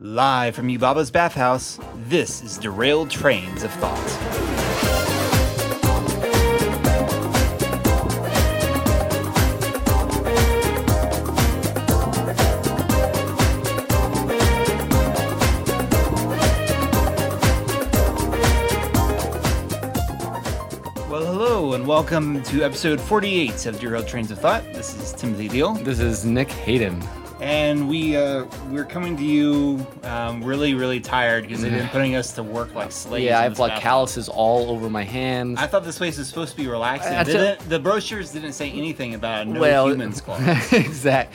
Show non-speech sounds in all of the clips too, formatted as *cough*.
Live from Yubaba's bathhouse, this is Derailed Trains of Thought. Well, hello, and welcome to episode 48 of Derailed Trains of Thought. This is Timothy Deal. This is Nick Hayden. And we uh, we're coming to you um, really really tired because they've been putting us to work like slaves. Yeah, I have like calluses all over my hands. I thought this place was supposed to be relaxing. I- I Didn't, the brochures didn't say anything about no well, humans clause. exact.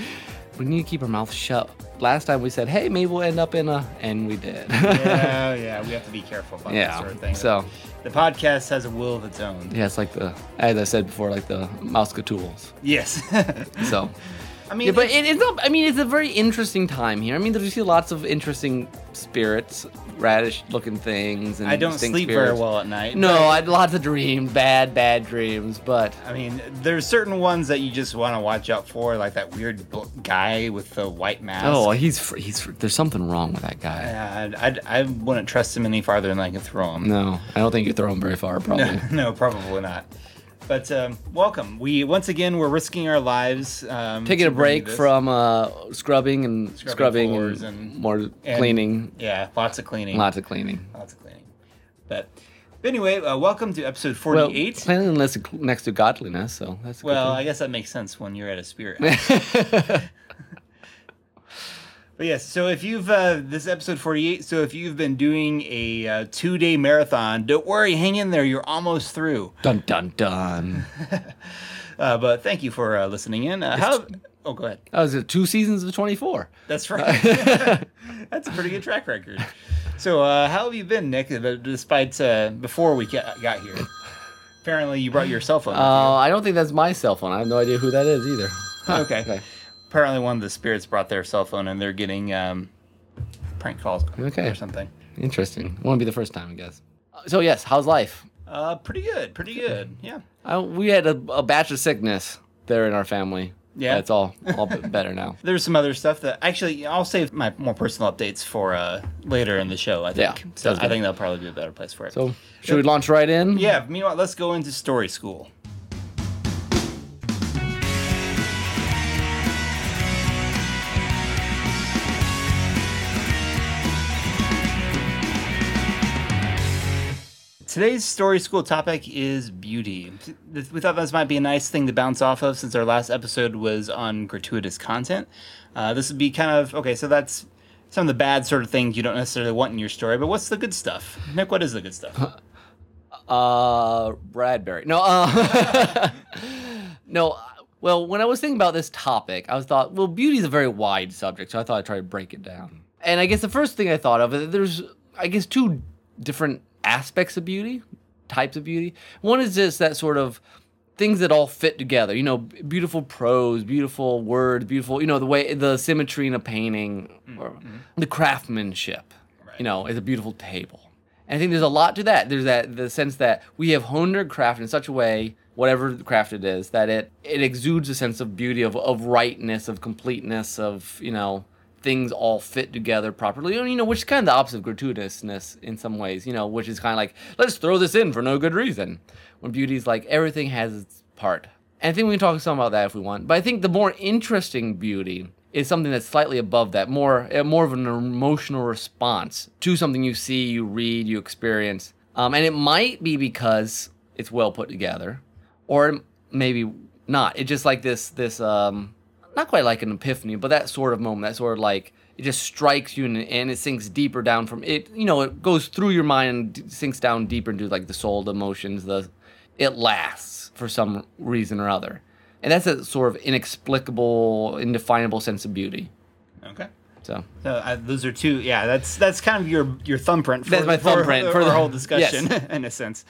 We need to keep our mouth shut. Last time we said, "Hey, maybe we'll end up in a," and we did. yeah, yeah, *laughs* we have to be careful about that sort of thing. so- the podcast has a will of its own. yeah, it's like the, as I said before, like the Mouseketools. Yes. *laughs* So, I mean, yeah, but it's- it, it's not. I mean, it's a very interesting time here. I mean, there's you see lots of interesting spirits, radish-looking things, and I don't sleep very well at night. No, I had lots of dreams, bad, bad dreams, but I mean, there's certain ones that you just want to watch out for, like that weird guy with the white mask. oh, he's he's there's something wrong with that guy. Yeah, I'd, I'd, I wouldn't trust him any farther than I can throw him. No, I don't think you throw him very far, *laughs* probably. No, no, probably not. But um, welcome. We once again we're risking our lives. Um, Taking a break from uh, scrubbing and Scrubbing scrubbing, and, and- more and- cleaning, yeah, lots of cleaning. lots of cleaning. Lots of cleaning. But, anyway, uh, welcome to episode Well, forty-eight. cleanliness is next to godliness, so that's a good Well. I guess that makes sense when you're at a spirit. *laughs* *laughs* But yes, so if you've uh, this episode forty-eight, so if you've been doing a uh, two-day marathon, don't worry, hang in there. You're almost through. dun dun dun. *laughs* Uh, but thank you for uh, listening in. Uh, how? Oh, go ahead. That was it, two seasons of 24. That's *laughs* right. *laughs* That's a pretty good track record. So, uh, how have you been, Nick? uh, Despite uh, before we got got here, apparently you brought your cell phone. you. Uh, I don't think that's my cell phone. I have no idea who that is either. Huh, Okay. Apparently one of the spirits brought their cell phone and they're getting um, prank calls Okay. or something. Interesting. Won't be the first time, I guess. So yes, how's life? Uh, pretty good, pretty good. Yeah. Uh, we had a, a batch of sickness there in our family. Yeah. It's all all *laughs* better now. There's some other stuff that actually I'll save my more personal updates for uh, later in the show. I think. Yeah, so I think that'll probably be a better place for it. So should we launch right in? yeah. Meanwhile, let's go into story school. Today's story school topic is beauty. We thought this might be a nice thing to bounce off of since our last episode was on gratuitous content. Uh, this would be kind of okay, so that's some of the bad sort of things you don't necessarily want in your story, but what's the good stuff? Nick, what is the good stuff? *laughs* Uh, Bradbury. No. Uh, *laughs* no. uh, Well, when I was thinking about this topic, I was thought, well, beauty is a very wide subject, so I thought I'd try to break it down. And I guess the first thing I thought of, uh, there's, I guess, two different aspects of beauty, types of beauty. One is just that sort of things that all fit together. You know, beautiful prose, beautiful words, beautiful. You know, the way the symmetry in a painting, mm, or mm-hmm. the craftsmanship. You know, is a beautiful table. And I think there's a lot to that. There's that the sense that we have honed our craft in such a way, whatever the craft it is, that it it exudes a sense of beauty, of of rightness, of completeness, of you know things all fit together properly. You know, which is kind of the opposite of gratuitousness in some ways. You know, which is kind of like let's throw this in for no good reason. When beauty is like everything has its part. And I think we can talk some about that if we want. But I think the more interesting beauty is something that's slightly above that, more uh, more of an emotional response to something you see, you read, you experience. Um, and it might be because it's well put together, or maybe not. It's just like this this um, not quite like an epiphany, but that sort of moment, that sort of like it just strikes you and, and it sinks deeper down from it. You know, it goes through your mind and sinks down deeper into like the soul, the emotions, the it lasts for some reason or other. And that's a sort of inexplicable, indefinable sense of beauty. Okay. So So uh, those are two. Yeah, that's that's kind of your your thumbprint. For, That's my *laughs* for- thumbprint for, for- the whole discussion, *laughs* yes. *laughs* in a sense.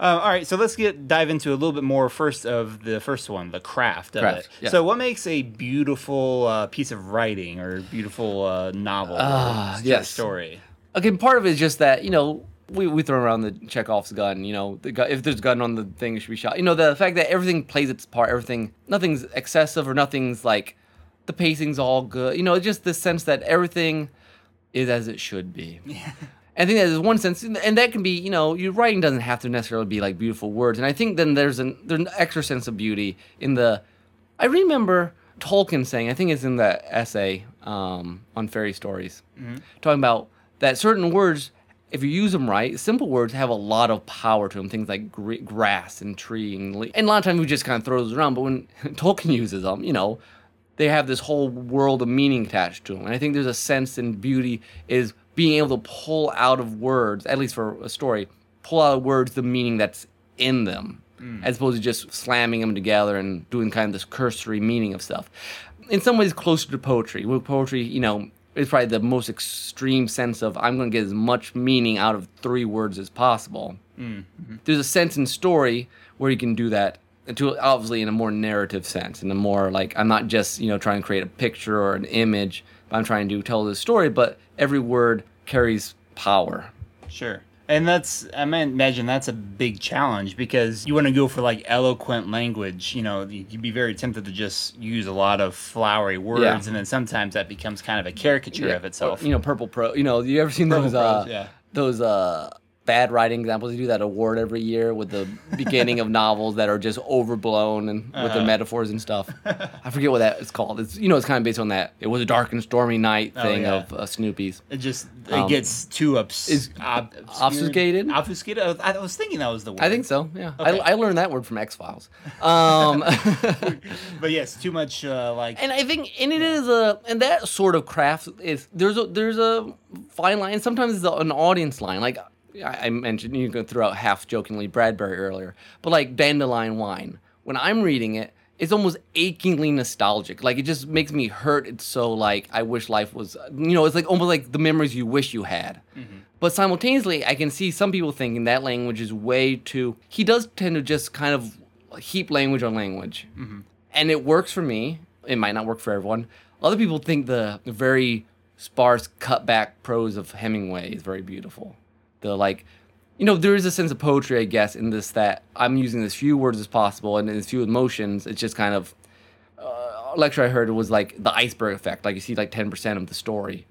Uh, all right, so let's get dive into a little bit more first of the first one, the craft of Craft, it. yeah. So, what makes a beautiful uh, piece of writing or beautiful uh, novel or yes. story? Okay, part of it is just that you know we, we throw around the Chekhov's gun. You know, the gun, if there's gun on the thing, it should be shot. You know, the fact that everything plays its part, everything, nothing's excessive or nothing's like the pacing's all good. You know, just the sense that everything is as it should be. I think that is one sense, and that can be, you know, your writing doesn't have to necessarily be like beautiful words. And I think then there's an there's an extra sense of beauty in the. I remember Tolkien saying, I think it's in that essay um, on fairy stories, talking about that certain words, if you use them right, simple words have a lot of power to them. Things like gr- grass and tree and le- and a lot of times we just kind of throw those around. But when *laughs* Tolkien uses them, you know, they have this whole world of meaning attached to them. And I think there's a sense in beauty is being able to pull out of words, at least for a story, pull out of words the meaning that's in them, mm. as opposed to just slamming them together and doing kind of this cursory meaning of stuff. In some ways, closer to poetry. With poetry, you know, it's probably the most extreme sense of I'm going to get as much meaning out of three words as possible. Mm, mm-hmm. There's a sense in story where you can do that to obviously in a more narrative sense, in a more like I'm not just you know trying to create a picture or an image, I'm trying to tell this story. But every word carries power. Sure. And that's, I mean, imagine that's a big challenge because you want to go for like eloquent language. You know, you'd be very tempted to just use a lot of flowery words, Yeah. and then sometimes that becomes kind of a caricature of itself. You know, purple pro. You know, you ever seen Purple those uh, yeah. those uh bad writing examples? They do that award every year with the beginning of *laughs* novels that are just overblown and with Uh-huh. the metaphors and stuff. I forget what that is called. It's you know, it's kind of based on that. It was a dark and stormy night Oh, thing yeah. of uh, Snoopy's. It just it Um, gets too obs- is ob- obfuscated? Obfuscated. I was, I was thinking that was the word. I think so. Yeah, Okay. I, I learned that word from X Files. Um, *laughs* But yes, too much uh, like. and I think, and it is a, and that sort of craft is there's a there's a fine line. Sometimes it's an audience line. Like I, I mentioned, you can throw out half jokingly Bradbury earlier, but like Dandelion Wine. When I'm reading it, it's almost achingly nostalgic. Like it just makes me hurt. It's so like I wish life was, you know, it's like almost like the memories you wish you had. Mm-hmm. But simultaneously, I can see some people thinking that language is way too. He does tend to just kind of heap language on language, mm-hmm. and it works for me. It might not work for everyone. Other people think the, the very sparse, cut back prose of Hemingway is very beautiful. The like, you know, there is a sense of poetry, I guess, in this that I'm using as few words as possible and as few emotions. It's just kind of uh, a lecture I heard was like the iceberg effect. Like you see like 10% of the story.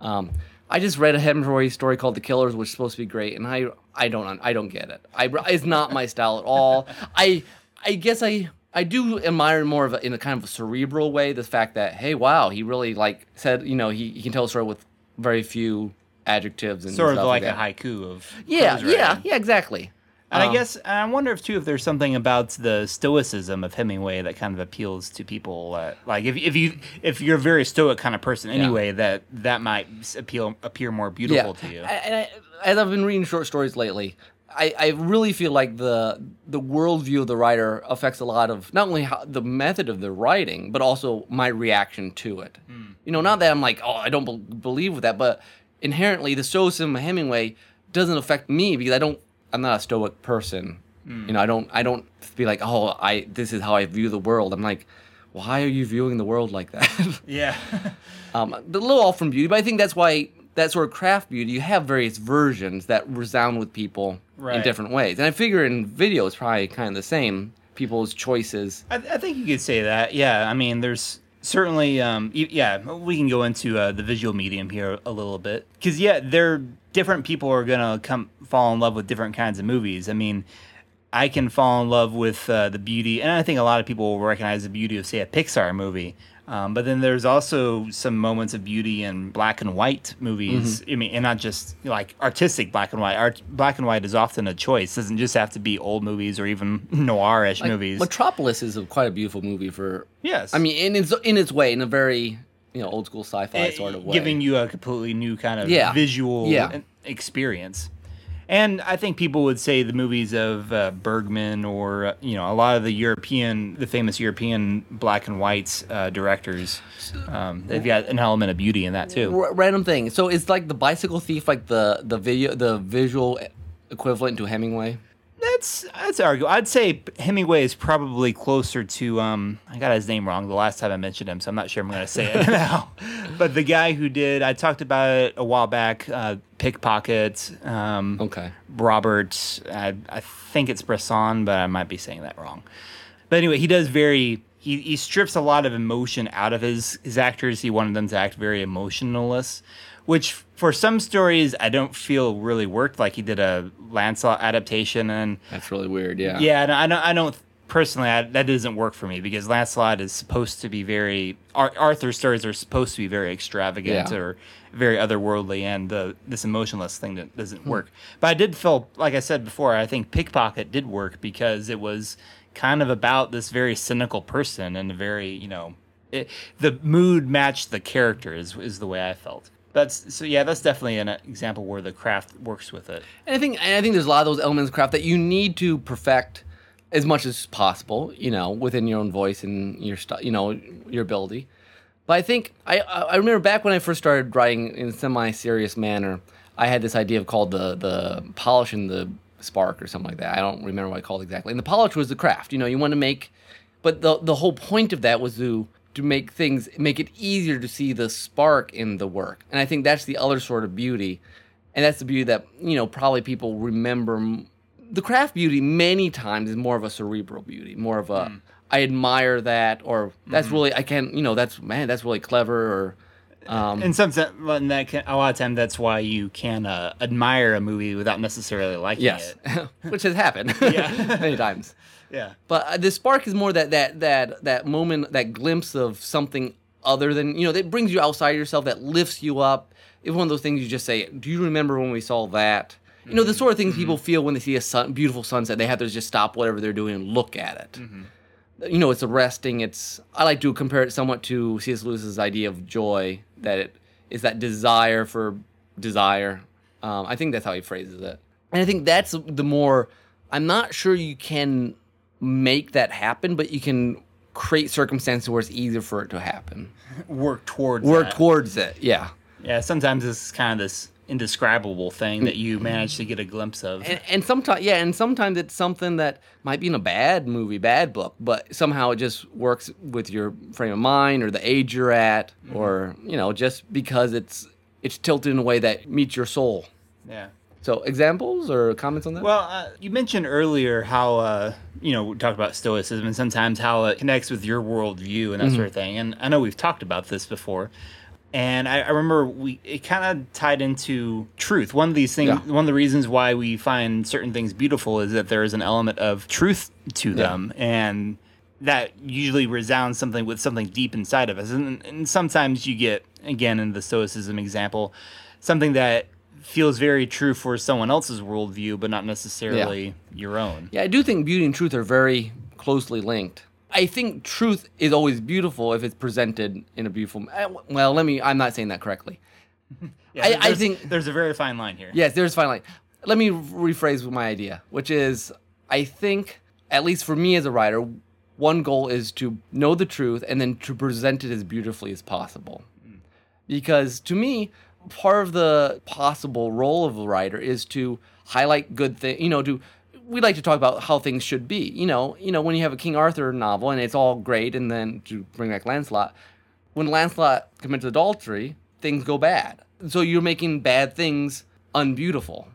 Um, I just read a Hemingway story called The Killers, which is supposed to be great, and I I don't I don't get it. I it's not my style at all. *laughs* I I guess I I do admire more of a, in a kind of a cerebral way the fact that hey wow he really like said you know he, he can tell a story with very few adjectives and Sort of stuff like a haiku of yeah yeah yeah exactly. And I Um, guess and I wonder if too if there's something about the stoicism of Hemingway that kind of appeals to people. Uh, like if, if you if you're a very stoic kind of person anyway, that that might appeal appear more beautiful to you. And I, as I've been reading short stories lately, I, I really feel like the the worldview of the writer affects a lot of not only how, the method of the writing, but also my reaction to it. You know, not that I'm like, oh, I don't bel believe with that, but inherently, the stoicism of Hemingway doesn't affect me because I don't. I'm not a stoic person. You know, I don't. I don't be like, oh, I. This is how I view the world. I'm like, why are you viewing the world like that? *laughs* yeah. *laughs* um, a little off from beauty, but I think that's why that sort of craft beauty, you have various versions that resound with people in different ways. And I figure in video it's probably kind of the same. People's choices. I, I think you could say that. Yeah, I mean, there's certainly, um, yeah, we can go into uh, the visual medium here a little bit because yeah, there different people are gonna come fall in love with different kinds of movies. I mean, I can fall in love with uh, the beauty, and I think a lot of people will recognize the beauty of say a Pixar movie. Um, but then there's also some moments of beauty in black and white movies. I mean, and not just like artistic black and white. Art, black and white is often a choice. doesn't just have to be old movies or even *laughs* noirish Like, movies. Metropolis is a, quite a beautiful movie for. Yes. I mean, in its in its way, in a very you know old school sci-fi Eh, sort of way. giving you a completely new kind of Yeah. visual Yeah. experience. And I think people would say the movies of uh, Bergman or uh, you know a lot of the European, the famous European black and whites uh, directors, um, they've got an element of beauty in that too. R- random thing. So it's like the bicycle thief, like the the video, the visual equivalent to Hemingway. That's that's arguable. I'd say Hemingway is probably closer to um I got his name wrong the last time I mentioned him, so I'm not sure I'm gonna say it *laughs* now. But the guy who did I talked about it a while back, uh, Pickpocket, um, Okay. Robert, I, I think it's Bresson, but I might be saying that wrong. But anyway, he does very he, he strips a lot of emotion out of his his actors. He wanted them to act very emotionless. Which for some stories I don't feel really worked. Like he did a Lancelot adaptation, and That's really weird. Yeah. yeah, and I don't, I don't personally I, that doesn't work for me because Lancelot is supposed to be very Ar- Arthur's stories are supposed to be very extravagant Yeah. or very otherworldly, and the this emotionless thing that Hmm. doesn't work. But I did feel, like I said before, I think Pickpocket did work because it was kind of about this very cynical person and a very you know it, the mood matched the character is, is the way I felt. That's so yeah, that's definitely an example where the craft works with it. And I think and I think there's a lot of those elements of craft that you need to perfect as much as possible, you know, within your own voice and your stu- you know, your ability. But I think I I remember back when I first started writing in a semi-serious manner, I had this idea of called the the polish and the spark or something like that. I don't remember what I called it exactly. And the polish was the craft. You know, you want to make but the the whole point of that was to to make things make it easier to see the spark in the work. And I think that's the other sort of beauty. And that's the beauty that, you know, probably people remember the craft beauty many times is more of a cerebral beauty, more of a mm. I admire that or that's mm-hmm. really I can't you know, that's man, that's really clever or um In some sense, can, a lot of time that's why you can uh, admire a movie without necessarily liking yes, it. *laughs* which has happened *laughs* Yeah. *laughs* many times. Yeah. But uh, the spark is more that that that that moment, that glimpse of something other than you know that brings you outside yourself, that lifts you up. It's one of those things you just say, "Do you remember when we saw that?" You know, the sort of things people feel when they see a sun, beautiful sunset. They have to just stop whatever they're doing and look at it. You know, it's arresting. It's I like to compare it somewhat to C.S. Lewis's idea of joy, that it is that desire for desire. Um, I think that's how he phrases it, and I think that's the more. I'm not sure you can make that happen, but you can create circumstances where it's easier for it to happen. Work towards Work that. towards it. Yeah. Yeah, sometimes it's kind of this indescribable thing that you manage to get a glimpse of. And, and sometimes, yeah, and sometimes it's something that might be in a bad movie, bad book, but somehow it just works with your frame of mind or the age you're at, or you know, just because it's it's tilted in a way that meets your soul. yeah. So, examples or comments on that? Well, uh, you mentioned earlier how uh, you know we talked about stoicism and sometimes how it connects with your worldview and that Mm-hmm. sort of thing. And I know we've talked about this before. And I, I remember we it kind of tied into truth. One of these things, Yeah. one of the reasons why we find certain things beautiful is that there is an element of truth to them, and that usually resounds something with something deep inside of us. And, and sometimes you get again in the stoicism example, something that feels very true for someone else's worldview, but not necessarily your own. Yeah, I do think beauty and truth are very closely linked. I think truth is always beautiful if it's presented in a beautiful. eh, Well, let me. I'm not saying that correctly. *laughs* Yeah, I- I think- there's a very fine line here. Yes, there's a fine line. Let me rephrase my idea, which is I think, at least for me as a writer, one goal is to know the truth and then to present it as beautifully as possible. Because to me, part of the possible role of a writer is to highlight good things, you know, to we like to talk about how things should be. You know, you know, when you have a King Arthur novel and it's all great and then to bring back Lancelot, when Lancelot commits adultery, things go bad. So you're making bad things unbeautiful,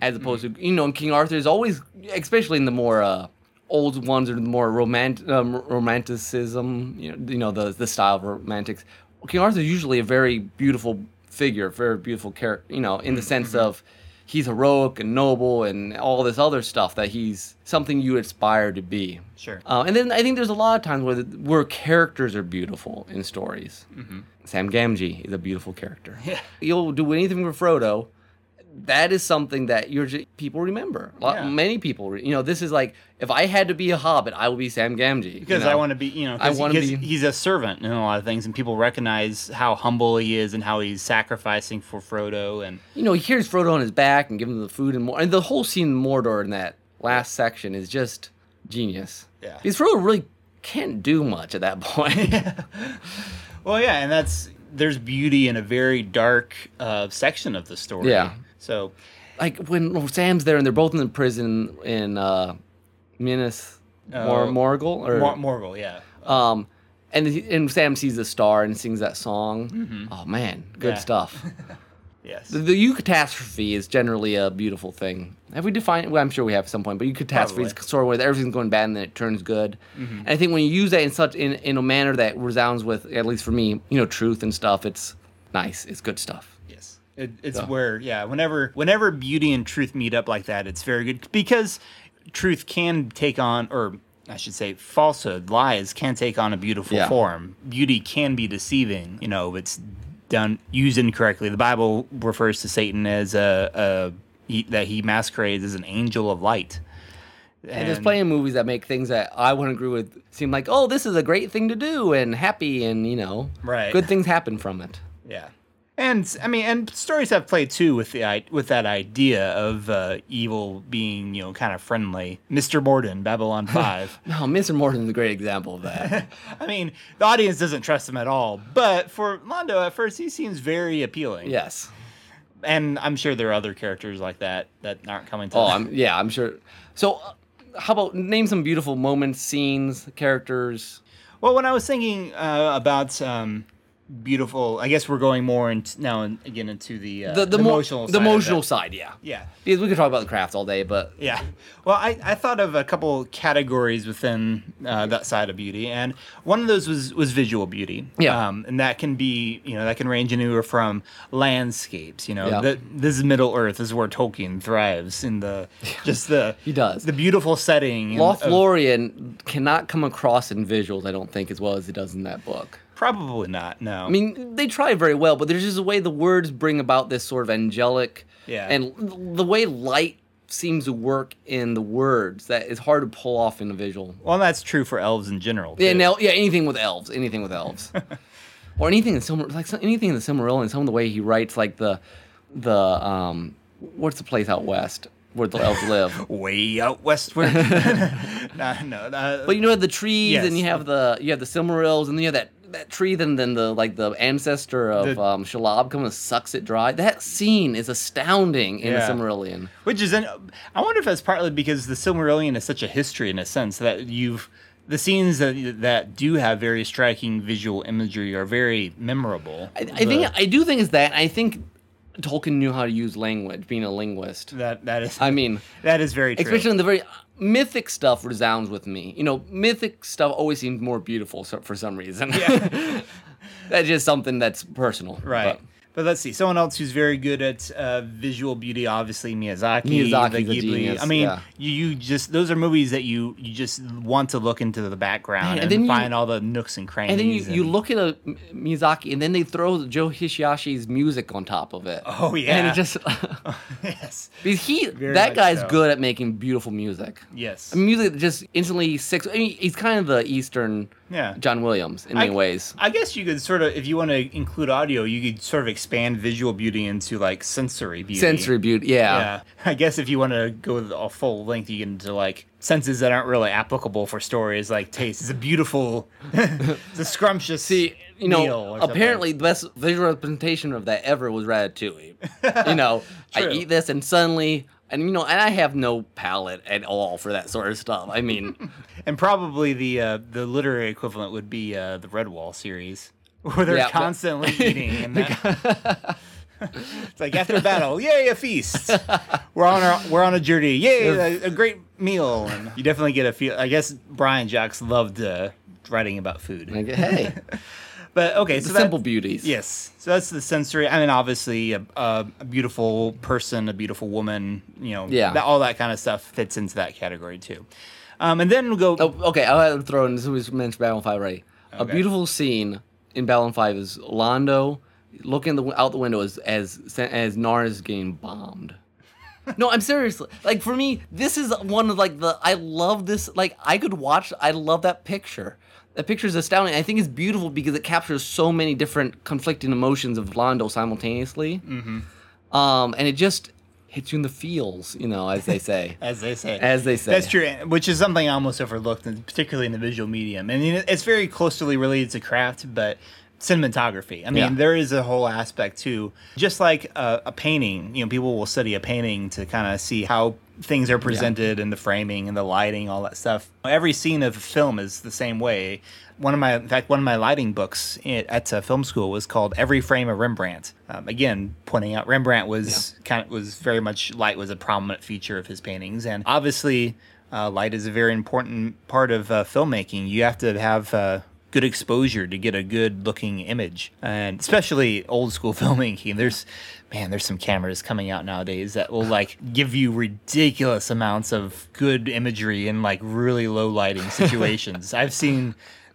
as opposed to you know, in King Arthur is always, especially in the more uh, old ones or the more romant um, romanticism, you know, you know the the style of romantics. King Arthur is usually a very beautiful figure, very beautiful character. You know, in the sense of he's heroic and noble and all this other stuff that he's something you aspire to be. Sure. Uh, and then I think there's a lot of times where the, where characters are beautiful in stories. Sam Gamgee is a beautiful character. Yeah. You'll do anything for Frodo. That is something that you're ju- people remember. Lot, Yeah. Many people, re- you know, this is like if I had to be a Hobbit, I would be Sam Gamgee. you because know? I want to be, you know, I 'cause- wanna be- he's a servant in a lot of things, and people recognize how humble he is and how he's sacrificing for Frodo. And you know, he carries Frodo on his back and gives him the food and more. And the whole scene in Mordor in that last section is just genius. Yeah. Because Frodo really can't do much at that *laughs* point. *laughs* well, yeah, and that's there's beauty in a very dark uh, section of the story. Yeah. So like when Sam's there and they're both in the prison in uh, Minas Mor- Oh. Morgul or Mor- Morgul, yeah. um, and he- and Sam sees the star and sings that song. Oh man, good Yeah. stuff. *laughs* Yes. the, the eucatastrophe is generally a beautiful thing. Have we defined? Well, I'm sure we have at some point, but eucatastrophe is Probably. sort of where everything's going bad and then it turns good. And I think when you use that in such in, in a manner that resounds with, at least for me, you know, truth and stuff, it's nice. It's good stuff. It, it's So- where yeah, whenever whenever beauty and truth meet up like that, it's very good because truth can take on or I should say falsehood, lies can take on a beautiful Yeah. form. Beauty can be deceiving, you know, it's done used incorrectly. The Bible refers to Satan as a, a he, that he masquerades as an angel of light. And there's plenty of movies that make things that I wouldn't agree with seem like, oh, this is a great thing to do and happy and you know, Right. good things happen from it. Yeah, and I mean, and stories have played too with the with that idea of uh, evil being you know kind of friendly. Mr. Morden, Babylon *laughs* Five. No, Mr. Morden's a great example of that. *laughs* I mean, the audience doesn't trust him at all, but for Londo at first, he seems very appealing. yes. and I'm sure there are other characters like that that aren't coming to. Oh, I'm yeah, I'm sure. So, uh, how about name some beautiful moments, scenes, characters? Well, when I was thinking uh, about um, beautiful, I guess we're going more into now and again into the uh, The the, more emotional the side of emotional side, yeah. Yeah. Because we could talk about the crafts all day, but Yeah. Well, I, I thought of a couple categories within uh, that side of beauty, and one of those was, was visual beauty. Yeah. Um, and that can be, you know, that can range anywhere from landscapes, you know, Yeah. the, this is Middle Earth this is where Tolkien thrives in the, *laughs* just the, He does. the beautiful setting. and- of- Lothlorien cannot come across in visuals, I don't think, as well as it does in that book. Probably not, no. I mean, they try very well, but there's just a way the words bring about this sort of angelic, Yeah. and the way light seems to work in the words that is hard to pull off in a visual. well, that's true for elves in general. Yeah, too. now, yeah, anything with elves, anything with elves, *laughs* or anything in Silmar, like some- anything in the Silmarillion. Some of the way he writes, like the, the um, what's the place out west where the elves live? *laughs* Way out westward. *laughs* no, no. Uh, But you know the trees, Yes. and you have the you have the Silmarils, and then you have that that tree. Then then the like the ancestor of The- um, Shelob comes and sucks it dry. That scene is astounding in Yeah. the Silmarillion. Which is, an, I wonder if that's partly because the Silmarillion is such a history in a sense that you've the scenes that that do have very striking visual imagery are very memorable. I, I think I do think it's that. I think Tolkien knew how to use language, being a linguist. that that is I mean, *laughs* that is very true. especially in the very mythic stuff resounds with me. You know, mythic stuff always seems more beautiful for some reason. Yeah. *laughs* that's just something that's personal. right. But- But let's see. Someone else who's very good at uh, visual beauty, obviously Miyazaki. Miyazaki's the Ghibli. genius, I mean, yeah. you, you just those are movies that you you just want to look into the background and and, then you- find all the nooks and crannies. and then you, you look at a Miyazaki, and then they throw Joe Hisaishi's music on top of it. Oh, yeah, and it just *laughs* *laughs* yes, he Very that guy's so. good at making beautiful music. yes. Music that just instantly six. I mean, he's kind of the Eastern Yeah. John Williams in many ways. I guess you could sort of, if you want to include audio, you could sort of expand visual beauty into like sensory beauty. Sensory beauty, yeah. Yeah. *laughs* I guess if you want to go a full length, you get into like senses that aren't really applicable for stories, like taste. It's a beautiful, *laughs* it's a scrumptious. See, you know, or something. apparently the best visual representation of that ever was Ratatouille. you know, I *laughs* eat this and suddenly, and you know, and I have no palate at all for that sort of stuff. I mean, *laughs* and probably the uh, the literary equivalent would be uh, the Redwall series, *laughs* where they're Yeah, but- constantly *laughs* eating. And that, it's like after battle, yay, a feast. We're on our we're on a journey, yay, a, a great meal. And you definitely get a feel. I guess Brian Jacques loved uh, writing about food. like, hey, But okay, the so that- simple beauties. Yes, so that's the sensory. I mean, obviously, a, a, a beautiful person, a beautiful woman. You know, Yeah. that, all that kind of stuff fits into that category too. Um, and then we'll go. Oh, okay, I'll throw in. This was mentioned Babylon Five already. A beautiful scene in Babylon Five is Londo looking the, out the window as as as Narn is getting bombed. *laughs* No, I'm serious. Like for me, this is one of like the I love this. Like I could watch. I love that picture. That picture is astounding. I think it's beautiful because it captures so many different conflicting emotions of Londo simultaneously. Mm-hmm. Um, and it just hits you in the feels, you know, as they say. *laughs* as they say. As they say. That's true, which is something I almost overlooked, and particularly in the visual medium. I mean, it's very closely related to craft, but cinematography. I mean, Yeah. there is a whole aspect too. Just like a, a painting, you know, people will study a painting to kind of see how things are presented and the framing and the lighting, all that stuff. Every scene of a film is the same way. One of my, in fact, one of my lighting books at film school was called "Every Frame of Rembrandt." Um, again, pointing out Rembrandt was kind of was very much light was a prominent feature of his paintings, and obviously, uh, light is a very important part of uh, filmmaking. You have to have uh, good exposure to get a good looking image. And especially old school *laughs* filmmaking there's man there's some cameras coming out nowadays that will like give you ridiculous amounts of good imagery in like really low lighting *laughs* situations. I've seen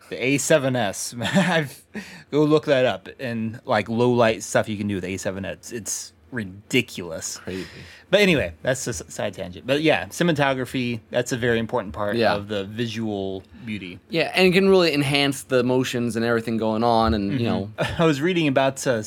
the a7s *laughs* i've go look that up. And like low light stuff you can do with a7s it's ridiculous Crazy. but anyway, that's a side tangent. But yeah, cinematography, that's a very important part Yeah. of the visual beauty. Yeah, and it can really enhance the emotions and everything going on, and you know, *laughs* I was reading about uh,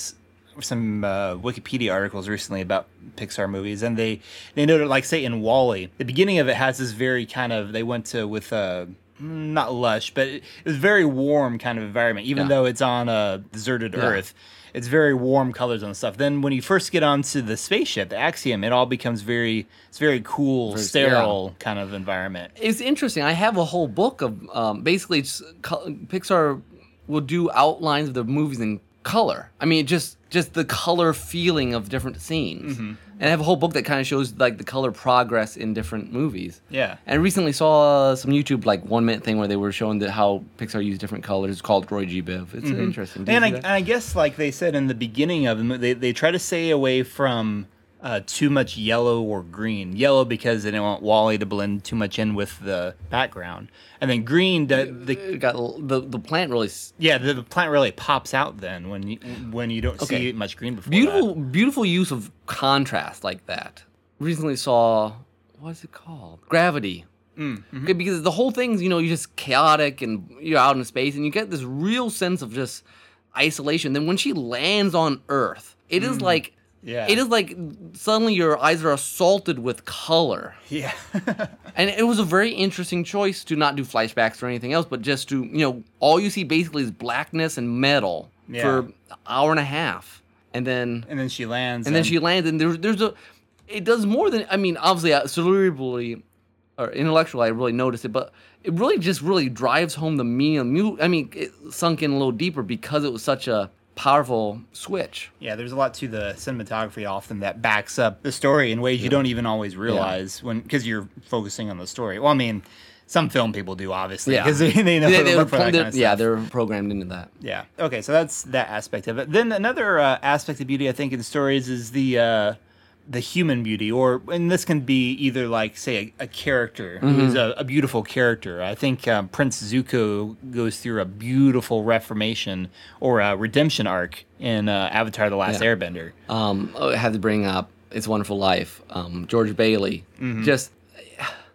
some uh, Wikipedia articles recently about Pixar movies, and they, they noted, like, say, in WALL-E, the beginning of it has this very kind of, they went to with uh, not lush, but it, it was very warm kind of environment, even Yeah. though it's on a deserted Yeah. Earth. It's very warm colors and stuff. Then when you first get onto the spaceship, the Axiom, it all becomes very, it's very cool, Very- sterile kind of environment. it's interesting. I have a whole book of um, basically co- Pixar will do outlines of the movies in color. I mean, just just the color feeling of different scenes. Mm-hmm. And I have a whole book that kind of shows like the color progress in different movies. Yeah. And I recently saw some YouTube like one minute thing where they were showing that how Pixar used different colors. It's called Roy G. Biv. It's mm-hmm. interesting. Did you And I, and? I guess, like they said in the beginning of them, they, they try to stay away from uh, too much yellow or green. Yellow because they don't want WALL-E to blend too much in with the background, and then green. The, the got the the plant really yeah, the, the plant really pops out then when you when you don't Okay. see much green before. beautiful that. beautiful use of contrast like that recently saw what's it called gravity Mm, mm-hmm. because the whole thing's you know you're just chaotic and you're out in space and you get this real sense of just isolation then when she lands on earth it is like Mm. Yeah. it is like suddenly your eyes are assaulted with color Yeah. *laughs* and it was a very interesting choice to not do flashbacks or anything else but just to you know all you see basically is blackness and metal Yeah. for an hour and a half and then and then she lands. and then she lands and there's there's a it does more than i mean obviously uh, cerebrally or intellectually i really noticed it but it really just really drives home the meaning of i mean it sunk in a little deeper because it was such a powerful switch Yeah, there's a lot to the cinematography often that backs up the story in ways you don't even always realize when because you're focusing on the story. Well, I mean, some film people do obviously yeah because yeah. *laughs* they, know they, they look for that kind of stuff. Yeah, they're programmed into that Yeah. Okay, so that's that aspect of it. Then another uh, aspect of beauty I think in stories is the uh, the human beauty, or and this can be either like say a, a character who's a, a beautiful character. I think um, Prince Zuko goes through a beautiful reformation or a redemption arc in uh, Avatar: The Last Yeah. Airbender. um oh, i had to bring up it's a wonderful life um george bailey just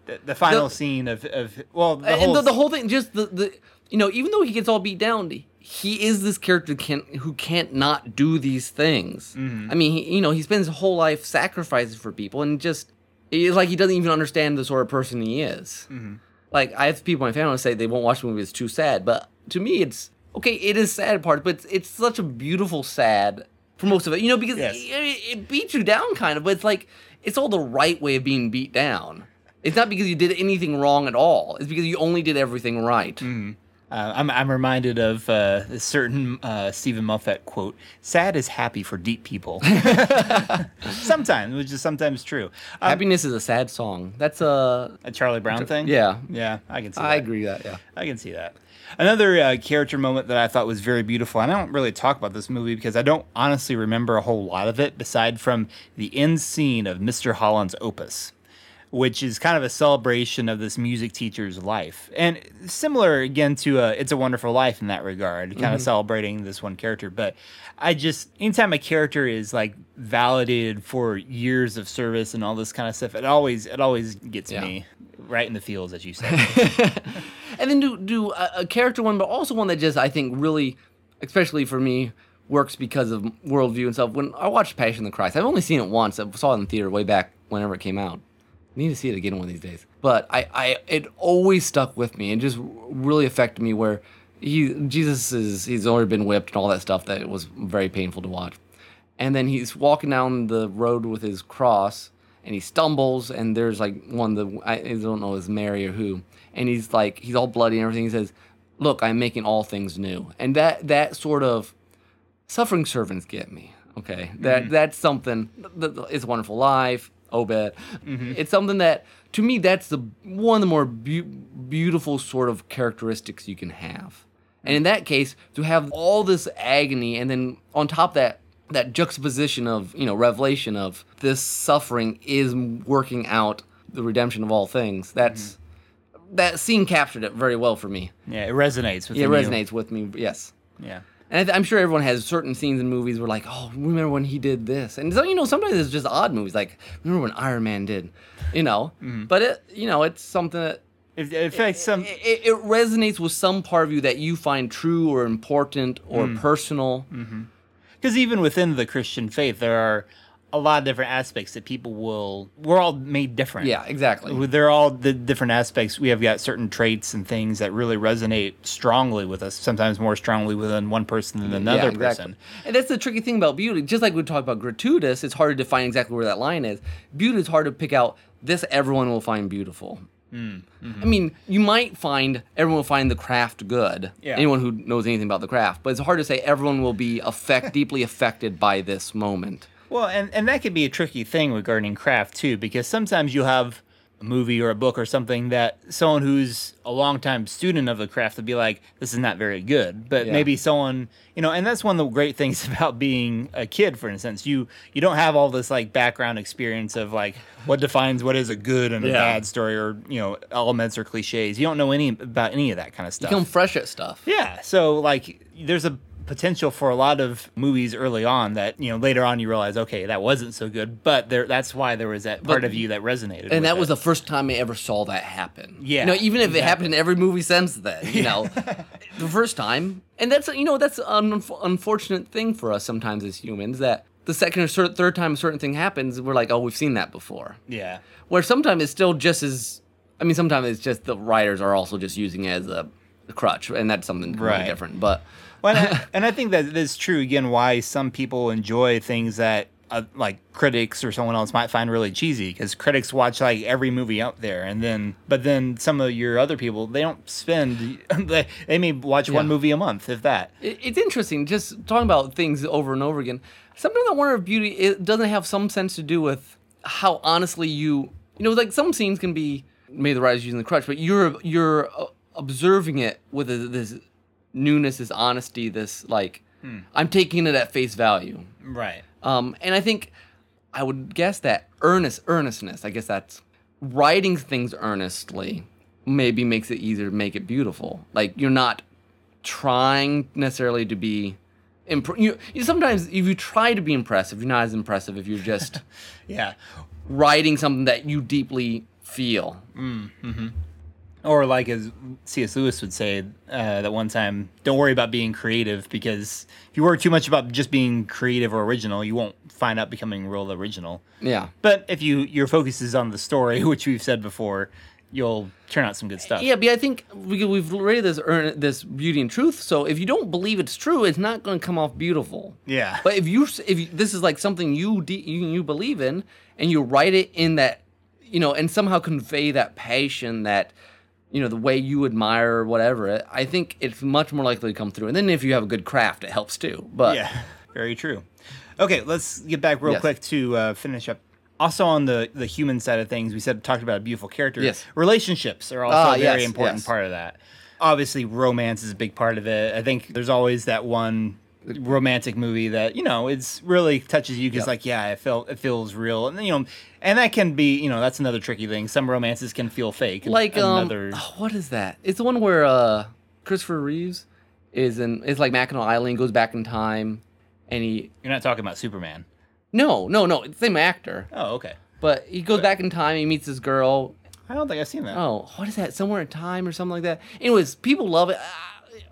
The, the final The- scene of, of well, the whole, the, the whole thing just the, the you know even though he gets all beat down he is this character can who can't not do these things mm-hmm. i mean he, you know he spends his whole life sacrificing for people and just it's like he doesn't even understand the sort of person he is mm-hmm. like i have people in my family say they won't watch the movie it's too sad but to me it's okay it is sad part but it's, it's such a beautiful sad for most of it you know because Yes. it, it beats you down kind of but it's like it's all the right way of being beat down it's not because you did anything wrong at all. It's because you only did everything right. Mm-hmm. Uh, I'm, I'm reminded of uh, a certain uh, Steven Moffat quote: "Sad is happy for deep people." *laughs* sometimes, which is sometimes true. Um, Happiness is a sad song. That's a a Charlie Brown thing. yeah. yeah, I can see. I that. agree with that. Yeah. I can see that. Another uh, character moment that I thought was very beautiful, and I don't really talk about this movie because I don't honestly remember a whole lot of it, beside from the end scene of Mr. Holland's Opus, which is kind of a celebration of this music teacher's life, and similar again to uh, It's a Wonderful Life in that regard, kind of celebrating this one character. But I just anytime a character is like validated for years of service and all this kind of stuff, it always it always gets Yeah. me right in the feels, as you said. *laughs* And then do do a, a character one, but also one that just I think really, especially for me, works because of worldview and stuff. When I watched Passion of the Christ, I've only seen it once. I saw it in the theater way back whenever it came out. Need to see it again one of these days. But I, I it always stuck with me and just really affected me. Where he Jesus is he's already been whipped and all that stuff that it was very painful to watch. And then he's walking down the road with his cross, and he stumbles, and there's like one of the I I don't know is Mary or who, and he's like he's all bloody and everything. He says, "Look, I'm making all things new," and that that sort of suffering servants get me. Okay, that mm-hmm. that's something. th- th- It's a Wonderful Life, Oh, Obed. Mm-hmm. It's something that to me that's the one of the more beau- beautiful sort of characteristics you can have. And in that case, to have all this agony and then on top of that that juxtaposition of, you know, revelation of this suffering is working out the redemption of all things. That's mm-hmm. that scene captured it very well for me. Yeah, it resonates with It resonates with me. Yes. Yeah. And I th- I'm sure everyone has certain scenes in movies where, like, oh, remember when he did this? And so, you know, sometimes it's just odd movies, like, remember when Iron Man did, you know? Mm-hmm. But, it, you know, it's something that It, it affects some. it, it, it resonates with some part of you that you find true or important or mm. personal. Mm-hmm. because even within the Christian faith, there are a lot of different aspects that people will. We're all made different. Yeah, exactly. They're all the different aspects. We have got certain traits and things that really resonate strongly with us. Sometimes more strongly within one person than another Yeah, exactly. person. And that's the tricky thing about beauty. Just like we talk about gratuitous, it's hard to define exactly where that line is. Beauty is hard to pick out. This everyone will find beautiful. Mm, mm-hmm. I mean, you might find everyone will find the craft good. Yeah. Anyone who knows anything about the craft, but it's hard to say everyone will be affect *laughs* deeply affected by this moment. Well, and, and that could be a tricky thing regarding craft too, because sometimes you have a movie or a book or something that someone who's a longtime student of the craft would be like, this is not very good. But Yeah. maybe someone, you know, and that's one of the great things *laughs* about being a kid, for instance. You you don't have all this like background experience of like what defines what is a good and a Yeah. bad story or, you know, elements or cliches. You don't know any about any of that kind of You stuff. come fresh at stuff. Yeah, so like there's a potential for a lot of movies early on that you know later on you realize okay that wasn't so good, but there that's why there was that part But- of you that resonated. with And that it. was the first time I ever saw that happen. Yeah, You know, even if it happened in every movie since then, you know, *laughs* the first time. And that's, you know, that's an unf- unfortunate thing for us sometimes as humans that the second or third time a certain thing happens, we're like, oh, we've seen that before. yeah Where sometimes it's still just as, I mean, sometimes it's just the writers are also just using it as a, a crutch, and that's something completely Right. different. But well, and, I, *laughs* and I think that is true again why some people enjoy things that uh, like critics or someone else might find really cheesy because critics watch like every movie out there and then but then some of your other people they don't spend *laughs* they, they may watch one movie a month if that It- It's interesting just talking about things over and over again. Sometimes I wonder if beauty it doesn't have some sense to do with how honestly you you know like some scenes can be maybe the writer's using the crutch, but you're you're uh, observing it with a, this newness, this honesty, this like hmm. I'm taking it at face value. right Um, and I think I would guess that earnest earnestness. I guess that's writing things earnestly. Maybe makes it easier to make it beautiful. Like you're not trying necessarily to be. Imp- you, you sometimes if you try to be impressive, you're not as impressive if you're just *laughs* yeah writing something that you deeply feel. Mm, mm-hmm. Or like as C.S. Lewis would say uh, that one time, don't worry about being creative because if you worry too much about just being creative or original, you won't find out becoming real original. Yeah. But if you your focus is on the story, *laughs* which we've said before, you'll turn out some good stuff. Yeah, but I think we, we've rated this earn, this beauty and truth. So if you don't believe it's true, it's not going to come off beautiful. Yeah. But if you if you, this is like something you, de- you you believe in, and you write it in that, you know, and somehow convey that passion, that you know, the way you admire or whatever, I think it's much more likely to come through. And then if you have a good craft, it helps too. But yeah, very true. Okay, let's get back real Yes. quick to uh, finish up. Also, on the the human side of things, we said talked about a beautiful character. Yes. relationships are also Ah, a very yes, important yes. part of that. Obviously, romance is a big part of it. I think there's always that one romantic movie that you know it's really touches you because Yep. like yeah it felt it feels real and you know and that can be you know that's another tricky thing some romances can feel fake like um, another oh, what is that? It's the one where uh Christopher Reeves is in. It's like Mackinac Island, goes back in time, and he you're not talking about superman no no no it's the same actor, oh okay but he goes back in time. He meets this girl. i don't think i've seen that Oh, what is that? Somewhere in time or something like that. Anyways, people love it.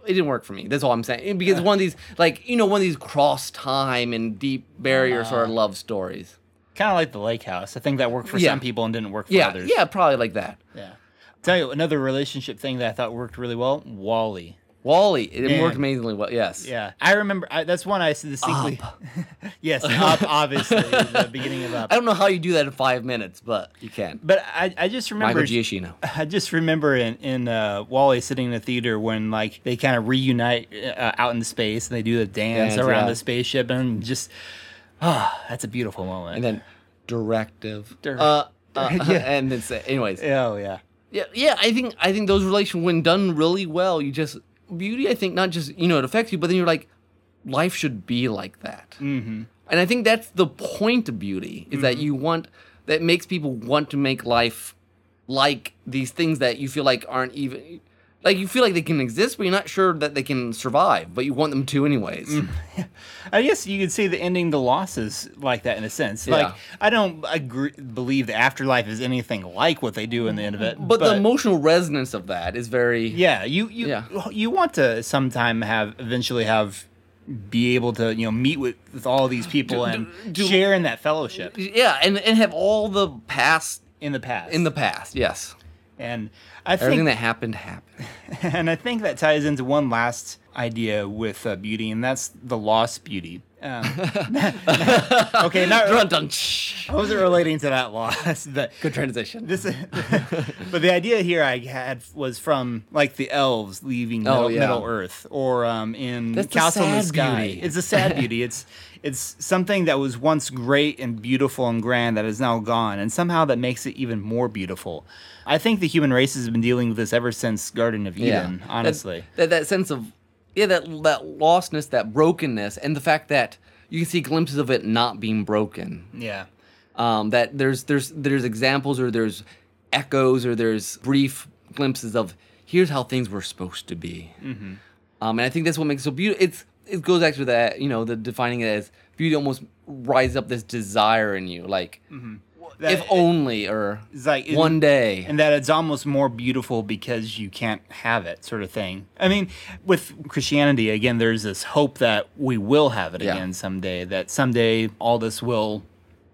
It didn't work for me. That's all I'm saying. Because one of these, like you know, one of these cross time and deep barrier sort of love stories. kind of like the lake house i think that worked for Yeah. some people and didn't work for Yeah, others yeah, probably like that. yeah tell you another relationship thing that i thought worked really well WALL-E WALL-E, it Man. worked amazingly well. Yes. yeah i remember I, that's one i distinctly *laughs* yes up obviously the *laughs* beginning of up I don't know how you do that in five minutes, but you can. but I, I just remember Michael Giacchino. *laughs* I just remember in in uh, WALL-E sitting in the theater when like they kind of reunite uh, out in space and they do the dance Dance, around yeah. the spaceship and just ah, that's a beautiful moment. And then directive. Dir- uh, uh, Yeah. And then say, anyways, oh yeah, yeah, yeah. I think I think those relations, when done really well, you just beauty, I think not just you know it affects you, but then you're like, life should be like that. Mm-hmm. And I think that's the point of beauty is that you want that makes people want to make life like these things that you feel like aren't even like you feel like they can exist, but you're not sure that they can survive, but you want them to anyways. Mm. *laughs* I guess you could say the ending the losses like that in a sense. Yeah. Like I don't agree, believe the afterlife is anything like what they do in the end of it. But, the emotional resonance of that is very yeah, you you Yeah. you want to sometime have eventually have be able to you know meet with, with all these people Do- and do- share in that fellowship yeah, and and have all the past in the past. in the past. Yes, and I everything think that happened happened. *laughs* and I think that ties into one last idea with uh, beauty, and that's the lost beauty. Um, *laughs* okay, not *laughs* Dun, dun, shh. I wasn't relating to that loss, but Good transition. this but the idea here I had was from like the elves leaving Oh, Middle, yeah. Middle Earth, or um, in That's Castle in the Sky. beauty. It's a sad beauty. It's it's something that was once great and beautiful and grand that is now gone, and somehow that makes it even more beautiful. I think the human race has been dealing with this ever since Garden of Eden. That- Honestly, that, that sense of yeah, that that lostness, that brokenness, and the fact that you can see glimpses of it not being broken. yeah. Um, that there's there's there's examples or there's echoes or there's brief glimpses of here's how things were supposed to be. Mm-hmm. Um, and I think that's what makes it so beautiful. It's it goes back to that you know the defining it as beauty almost rise up this desire in you like That- if only or like one day. and that it's almost more beautiful because you can't have it sort of thing i mean with christianity again there's this hope that we will have it Yeah. again someday that someday all this will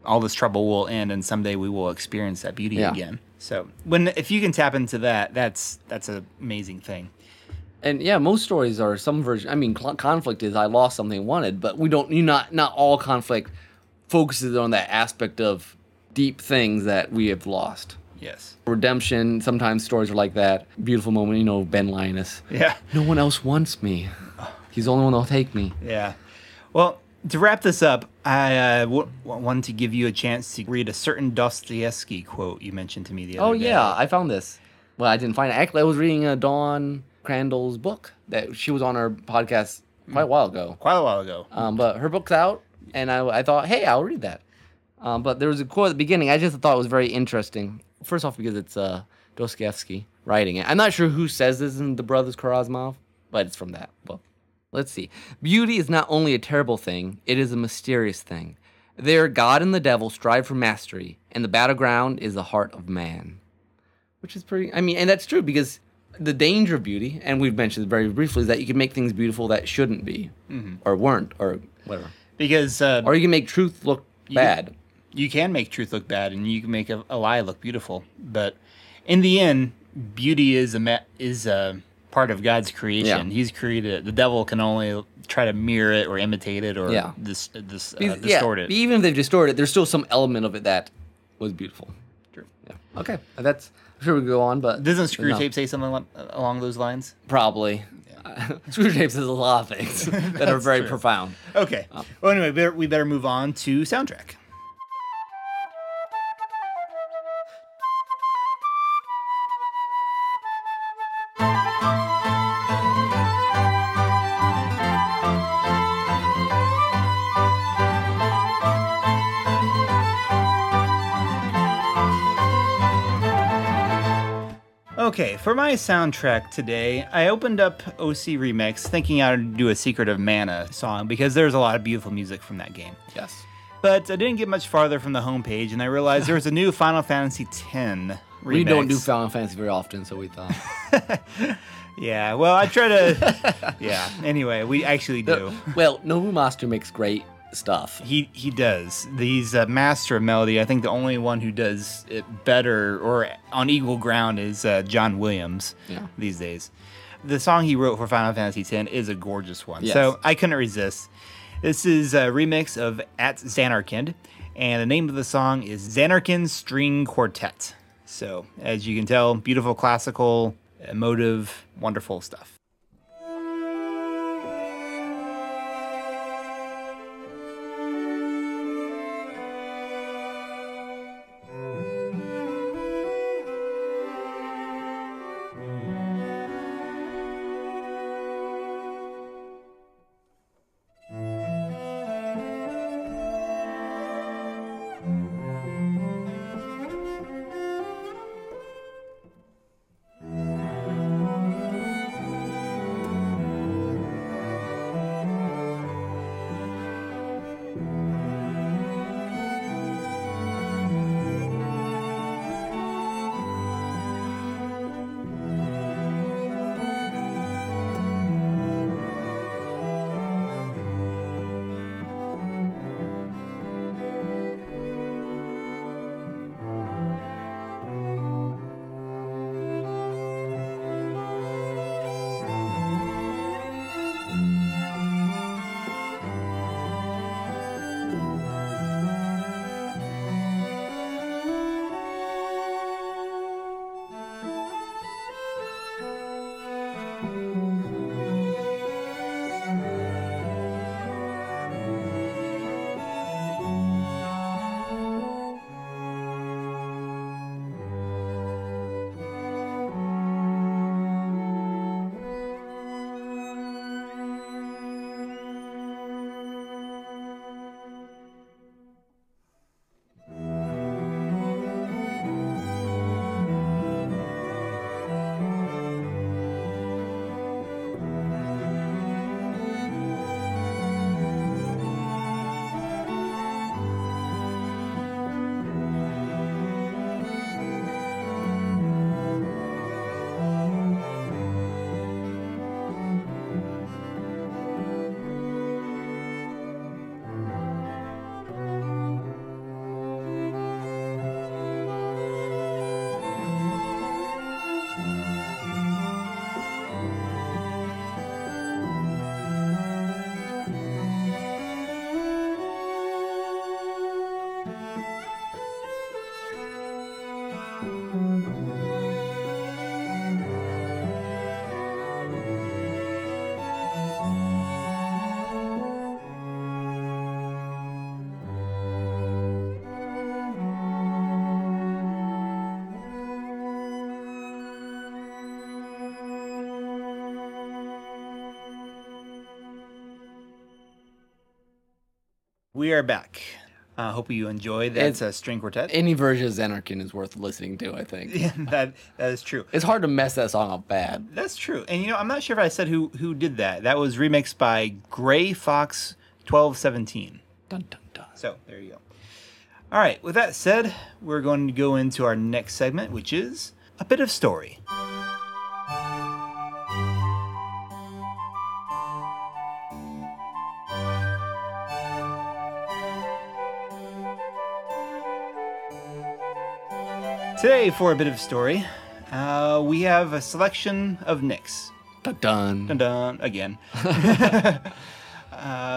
all this trouble will end and someday we will experience that beauty Yeah. again so when if you can tap into that that's that's an amazing thing And yeah, most stories are some version. I mean, cl- conflict is I lost something I wanted, but we don't. You not not all conflict focuses on that aspect of deep things that we have lost. yes Redemption. Sometimes stories are like that. Beautiful moment. You know, Ben Linus. yeah No one else wants me. He's the only one that'll take me. Yeah. Well, to wrap this up, I uh, w- wanted to give you a chance to read a certain Dostoevsky quote you mentioned to me the other Oh day. Oh, yeah, I found this. Well, I didn't find it. Actually, I was reading uh, Dawn Crandall's book that she was on our podcast quite a while ago. Quite a while ago. Um, but her book's out, and I, I thought, hey, I'll read that. Um, but there was a quote at the beginning I just thought was very interesting. First off, because it's uh, Dostoevsky writing it. I'm not sure who says this in The Brothers Karamazov, but it's from that book. Let's see. Beauty is not only a terrible thing, it is a mysterious thing. There, God and the devil strive for mastery, and the battleground is the heart of man. Which is pretty, I mean, and that's true because the danger of beauty, and we've mentioned it very briefly, is that you can make things beautiful that shouldn't be, or weren't, or whatever. Because uh, Or you can make truth look bad. You can make truth look bad and you can make a, a lie look beautiful. But in the end, beauty is a ma- is a part of God's creation. Yeah. He's created it. The devil can only try to mirror it or imitate it or Yeah. dis- dis- uh, distort yeah, it. Even if they've distorted it, there's still some element of it that was beautiful. True. Yeah. Okay. That's I'm sure we go on, but Doesn't Screw no. Tape say something along those lines? probably. *laughs* Screw Screwtape says a lot of things *laughs* that are very true. profound. Okay. Well, anyway, we better, we better move on to soundtrack. Okay, for my soundtrack today, I opened up OC ReMix thinking I would do a Secret of Mana song because there's a lot of beautiful music from that game. Yes. But I didn't get much farther from the homepage and I realized there was a new *laughs* Final Fantasy X remix. We don't do Final Fantasy very often, so we thought. *laughs* Yeah, well, I try to. *laughs* yeah, anyway, we actually do. well, Nobuo Uematsu makes great stuff. He he does. He's a master of melody. I think the only one who does it better or on equal ground is uh, John Williams Yeah. these days. The song he wrote for Final Fantasy X is a gorgeous one, Yes. so I couldn't resist. This is a remix of At Zanarkand, and the name of the song is Zanarkand String Quartet. So, as you can tell, beautiful classical, emotive, wonderful stuff. We are back. I uh, hope you enjoy that It's- a string quartet. Any version of Zanarkand is worth listening to, I think. yeah, *laughs* that that is true. It's hard to mess that song up bad. That's true. And you know, I'm not sure if I said who who did that. That was remixed by Gray Fox 1217. Dun, dun, dun. So there you go. All right. With that said, we're going to go into our next segment, which is a bit of story. Today, for a bit of story, uh, we have a selection of nicks. Dun, dun. Dun dun again. *laughs* *laughs* uh,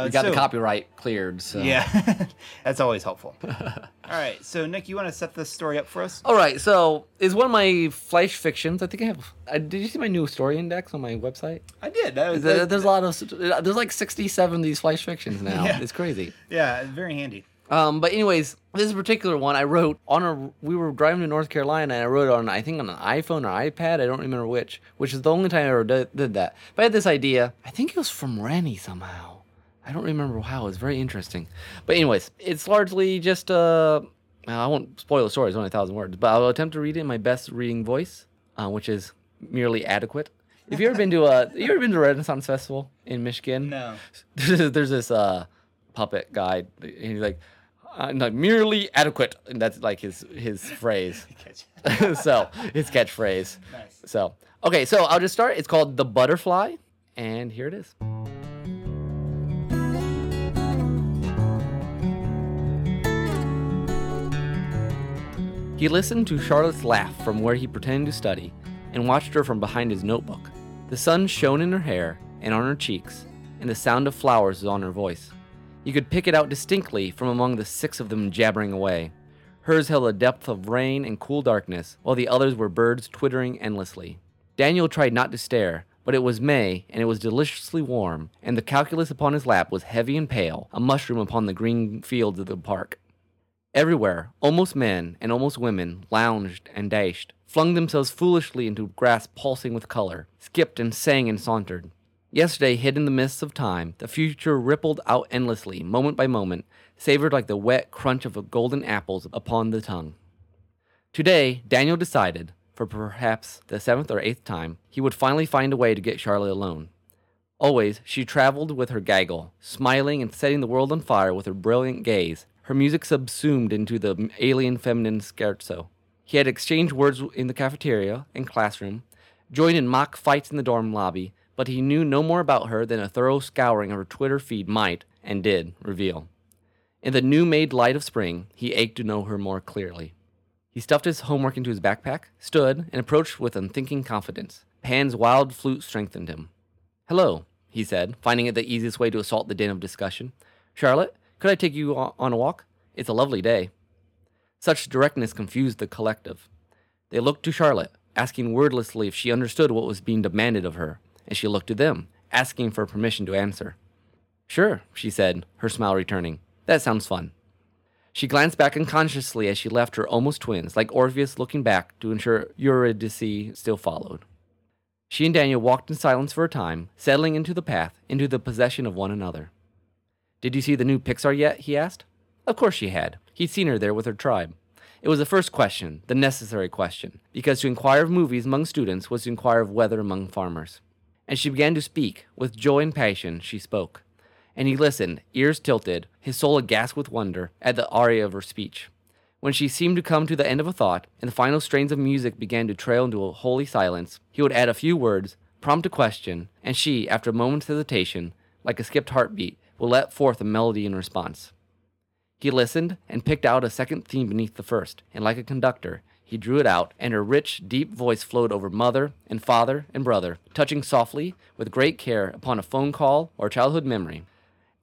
We got so- the copyright cleared, so. Yeah, *laughs* that's always helpful. All right, so Nick, you want to set this story up for us? All right, so is one of my flash fictions. I think I have. I, did you see my new story index on my website? I did. That was, There- that- there's a lot of. There's like 67 of these flash fictions now. Yeah. It's crazy. yeah, very handy. Um, but anyways, this particular one I wrote on a. We were driving to North Carolina, and I wrote it on I think on an iPhone or iPad. I don't remember which. Which is the only time I ever did, did that. But I had this idea. I think it was from Rennie somehow. I don't remember how. It was very interesting. But anyways, it's largely just uh. I won't spoil the story. It's only a thousand words, but I'll attempt to read it in my best reading voice, uh, which is merely adequate. Have you ever been to a? *laughs* You ever been to a Renaissance Festival in Michigan? No. there's, *laughs* there's this uh, puppet guy, and he's like, Uh, I'm like merely adequate, and that's like his his phrase. *laughs* *laughs* so his catchphrase. Nice. So okay, so I'll just start. It's called the butterfly, and here it is. He listened to Charlotte's laugh from where he pretended to study, and watched her from behind his notebook. The sun shone in her hair and on her cheeks, and the sound of flowers was on her voice. You could pick it out distinctly from among the six of them jabbering away. Hers held a depth of rain and cool darkness, while the others were birds twittering endlessly. Daniel tried not to stare, but it was May, and it was deliciously warm, and the calculus upon his lap was heavy and pale, a mushroom upon the green fields of the park. Everywhere, almost men and almost women lounged and dashed, flung themselves foolishly into grass pulsing with color, skipped and sang and sauntered. Yesterday, hid in the mists of time, the future rippled out endlessly, moment by moment, savored like the wet crunch of golden apples upon the tongue. Today, Daniel decided, for perhaps the seventh or eighth time, he would finally find a way to get Charlotte alone. Always, she traveled with her gaggle, smiling and setting the world on fire with her brilliant gaze, her music subsumed into the alien feminine scherzo. He had exchanged words in the cafeteria and classroom, joined in mock fights in the dorm lobby, but he knew no more about her than a thorough scouring of her Twitter feed might, and did, reveal. In the new made light of spring, he ached to know her more clearly. He stuffed his homework into his backpack, stood, and approached with unthinking confidence. Pan's wild flute strengthened him. Hello, he said, finding it the easiest way to assault the din of discussion. Charlotte, could I take you on a walk? It's a lovely day. Such directness confused the collective. They looked to Charlotte, asking wordlessly if she understood what was being demanded of her, and she looked to them, asking for permission to answer. Sure, she said, her smile returning. That sounds fun. She glanced back unconsciously as she left her almost twins, like Orpheus looking back to ensure Eurydice still followed. She and Daniel walked in silence for a time, settling into the path, into the possession of one another. Did you see the new Pixar yet? he asked. Of course she had. He'd seen her there with her tribe. It was the first question, the necessary question, because to inquire of movies among students was to inquire of weather among farmers. And she began to speak. With joy and passion, she spoke. And he listened, ears tilted, his soul aghast with wonder at the aria of her speech. When she seemed to come to the end of a thought, and the final strains of music began to trail into a holy silence, he would add a few words, prompt a question, and she, after a moment's hesitation, like a skipped heartbeat, will let forth a melody in response. He listened and picked out a second theme beneath the first, and like a conductor, he drew it out, and her rich, deep voice flowed over mother and father and brother, touching softly, with great care, upon a phone call or childhood memory.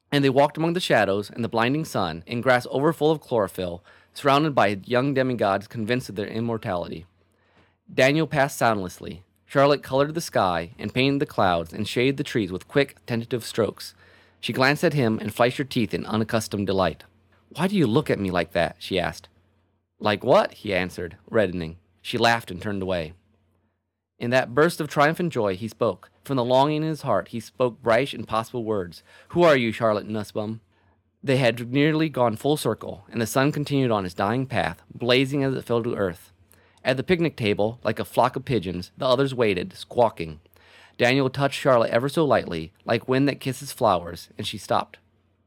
And they walked among the shadows and the blinding sun, in grass overfull of chlorophyll, surrounded by young demigods convinced of their immortality. Daniel passed soundlessly. Charlotte colored the sky and painted the clouds and shaded the trees with quick, tentative strokes. She glanced at him and flashed her teeth in unaccustomed delight. Why do you look at me like that? she asked. Like what? he answered, reddening. She laughed and turned away. In that burst of triumphant joy, he spoke. From the longing in his heart, he spoke brash, impossible words. Who are you, Charlotte Nussbaum? They had nearly gone full circle, and the sun continued on its dying path, blazing as it fell to earth. At the picnic table, like a flock of pigeons, the others waited, squawking. Daniel touched Charlotte ever so lightly, like wind that kisses flowers, and she stopped.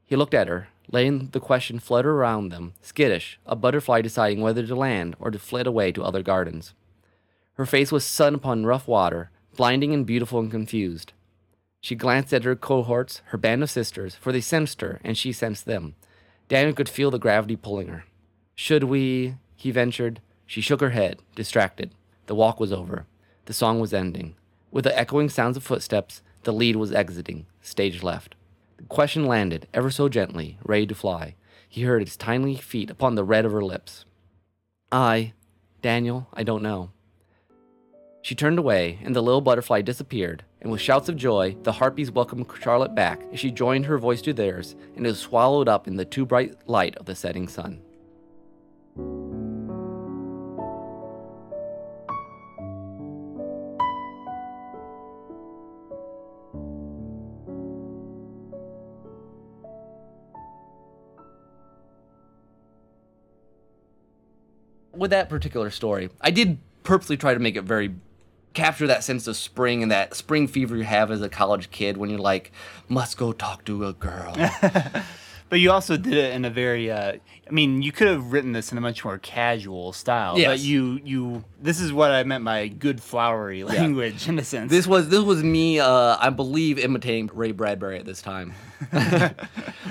He looked at her, letting the question flutter around them, skittish, a butterfly deciding whether to land or to flit away to other gardens. Her face was sun upon rough water, blinding and beautiful and confused. She glanced at her cohorts, her band of sisters, for they sensed her, and she sensed them. Daniel could feel the gravity pulling her. Should we? he ventured. She shook her head, distracted. The walk was over. The song was ending. With the echoing sounds of footsteps, the lead was exiting, stage left. The question landed, ever so gently, ready to fly. He heard its tiny feet upon the red of her lips. I, Daniel, I don't know. She turned away, and the little butterfly disappeared, and with shouts of joy, the harpies welcomed Charlotte back as she joined her voice to theirs, and was swallowed up in the too bright light of the setting sun. With that particular story, I did purposely try to make it very capture that sense of spring and that spring fever you have as a college kid when you're like, must go talk to a girl. *laughs* But you also did it in a very. Uh, I mean, you could have written this in a much more casual style. Yes. But you, you. This is what I meant by good flowery language, in a sense. this was this was me, uh, I believe, imitating Ray Bradbury at this time, *laughs* *laughs*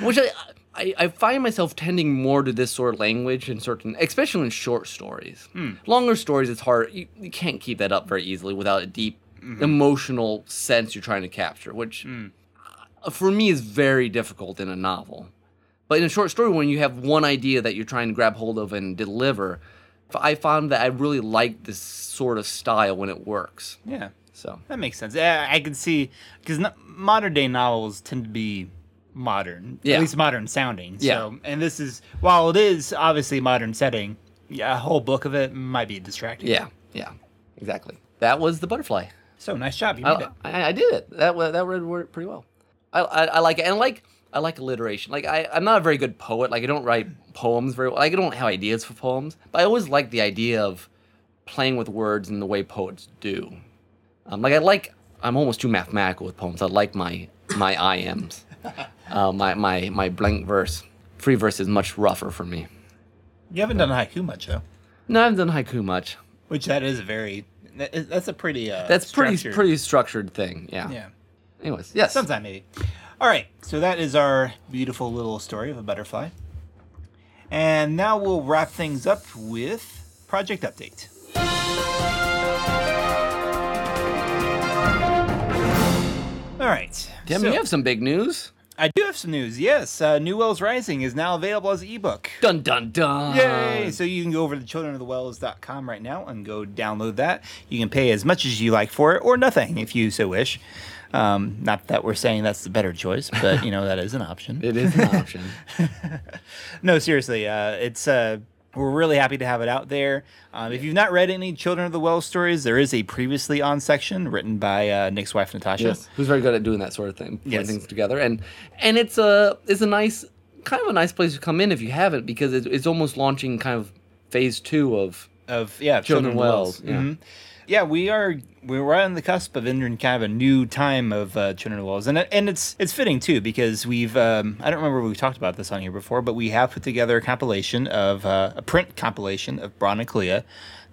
which I, I I find myself tending more to this sort of language in certain, especially in short stories. Hmm. Longer stories, it's hard. You, you can't keep that up very easily without a deep mm-hmm. emotional sense you're trying to capture, which hmm. uh, for me is very difficult in a novel. But in a short story, when you have one idea that you're trying to grab hold of and deliver, I found that I really like this sort of style when it works. yeah. So That makes sense. Yeah, I can see because modern day novels tend to be modern, Yeah. at least modern sounding. Yeah. So, and this is while it is obviously modern setting, yeah, a whole book of it might be distracting. yeah, yeah, exactly. That was the butterfly. So nice job. You made I, it. I, I did it. That that read word pretty well. I, I, I like it, and I like I like alliteration. Like I, I'm not a very good poet. Like I don't write poems very well. Like I don't have ideas for poems. But I always like the idea of playing with words in the way poets do. Um, like I like I'm almost too mathematical with poems. I like my my iambs, *laughs* uh, my my my blank verse. Free verse is much rougher for me. You haven't done haiku much though, No, I haven't done haiku much. which that is a very. that- That's a pretty. Uh, That's pretty structured- pretty structured thing. Yeah. Yeah. Anyways, yes. Sometime maybe. All right, so that is our beautiful little story of a butterfly. And now we'll wrap things up with project update. All right. Tim, so you have some big news. I do have some news. Yes, uh, New Wells Rising is now available as an ebook. Dun dun dun. Yay! So you can go over to childrenofthewells.com right now and go download that. You can pay as much as you like for it or nothing if you so wish. Um, not that we're saying that's the better choice, but you know that is an option. *laughs* It is an option. *laughs* No, seriously, uh, it's uh, we're really happy to have it out there. Um, if you've not read any Children of the Well stories, there is a previously on section written by uh, Nick's wife Natasha. yes. Who's very good at doing that sort of thing, putting Yes. things together, and and it's a it's a nice kind of a nice place to come in if you haven't because it's, it's almost launching kind of phase two of of yeah Children Children of the Wells, Wells. yeah. Mhm. Yeah, we are we're right on the cusp of entering kind of a new time of uh, Children Wells, and and it's it's fitting too because we've um, I don't remember if we talked about this on here before, but we have put together a compilation of uh, a print compilation of Braun and Clea.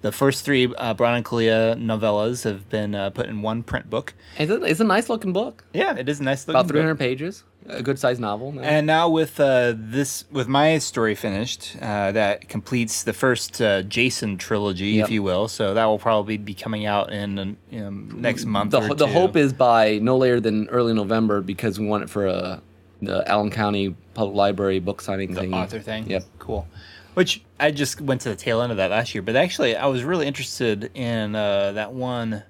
The first three uh, Braun and Clea novellas have been uh, put in one print book. it's a, it's a nice looking book, Yeah, it is a nice looking book. about book. 300 pages, a good sized novel. no? And now with uh, this, with my story finished, uh, that completes the first uh, Jason trilogy, Yep. if you will. So that will probably be coming out in um, next month. the, the hope is by no later than early November because we want it for a the Allen County Public Library book signing the thing. author thing. Yep. cool. Which I just went to the tail end of that last year, but actually I was really interested in uh, that one.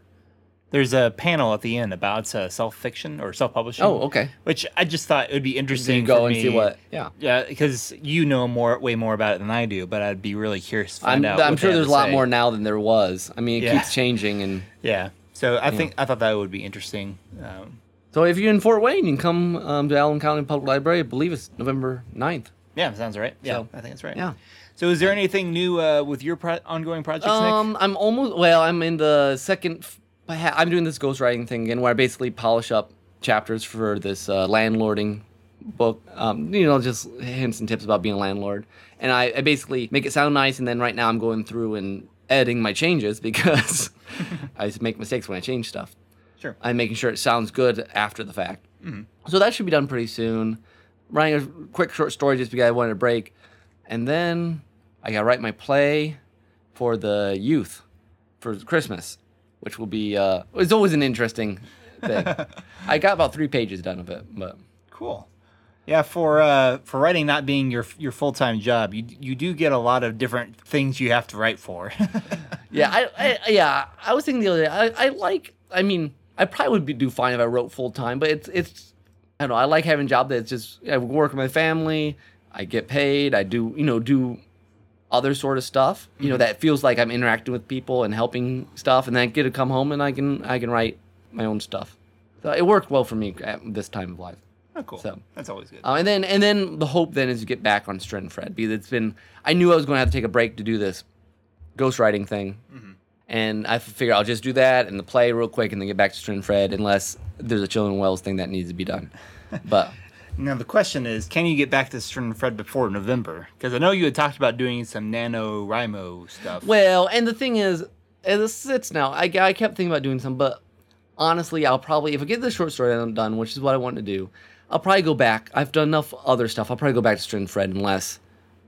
There's a panel at the end about uh, self fiction or self publishing. Oh, okay. Which I just thought it would be interesting. you go and see what. Yeah. Yeah, because you know more, way more about it than I do. But I'd be really curious to I'm, out. I'm sure there's a lot say. more now than there was. I mean, it Yeah. keeps changing, and *laughs* Yeah. So I think I thought that would be interesting. Um, So if you're in Fort Wayne, you can come um, to Allen County Public Library. I believe it's November 9th. Yeah, sounds right. Yeah, So- I think that's right. Yeah. So, is there anything new uh, with your pro- ongoing projects, Um, I'm almost well. I'm in the second. f- I ha- I'm doing this ghostwriting thing again, where I basically polish up chapters for this uh, landlording book. Um, you know, just hints and tips about being a landlord, and I, I basically make it sound nice. And then right now, I'm going through and editing my changes because *laughs* I make mistakes when I change stuff. Sure. I'm making sure it sounds good after the fact. So that should be done pretty soon. Writing a quick short story just because I wanted a break. And then I got to write my play for the youth for Christmas, which will be, uh, it's always an interesting thing. *laughs* I got about three pages done of it, but Cool. Yeah, for uh, for writing not being your your full time job, you you do get a lot of different things you have to write for. *laughs* yeah, I, I yeah, I was thinking the other day, I, I like, I mean, I probably would be, do fine if I wrote full time, but it's, it's, I don't know, I like having a job that's just, I work with my family, I get paid, I do, you know, do other sort of stuff, you know, that feels like I'm interacting with people and helping stuff, and then I get to come home and I can, I can write my own stuff. So it worked well for me at this time of life. oh, cool. So- That's always good. Um, and then and then the hope then is to get back on Stren Fred because it's been I knew I was going to have to take a break to do this ghostwriting thing, and I figure I'll just do that and the play real quick and then get back to Stren Fred unless there's a Children Wells thing that needs to be done. *laughs* But now the question is, can you get back to Stern Fred before November? Because I know you had talked about doing some NaNoWriMo stuff. well, and the thing is, as it sits now, I, I kept thinking about doing some, but honestly, I'll probably if I get this short story done, which is what I want to do, I'll probably go back. I've done enough other stuff. I'll probably go back to Stren and Fred unless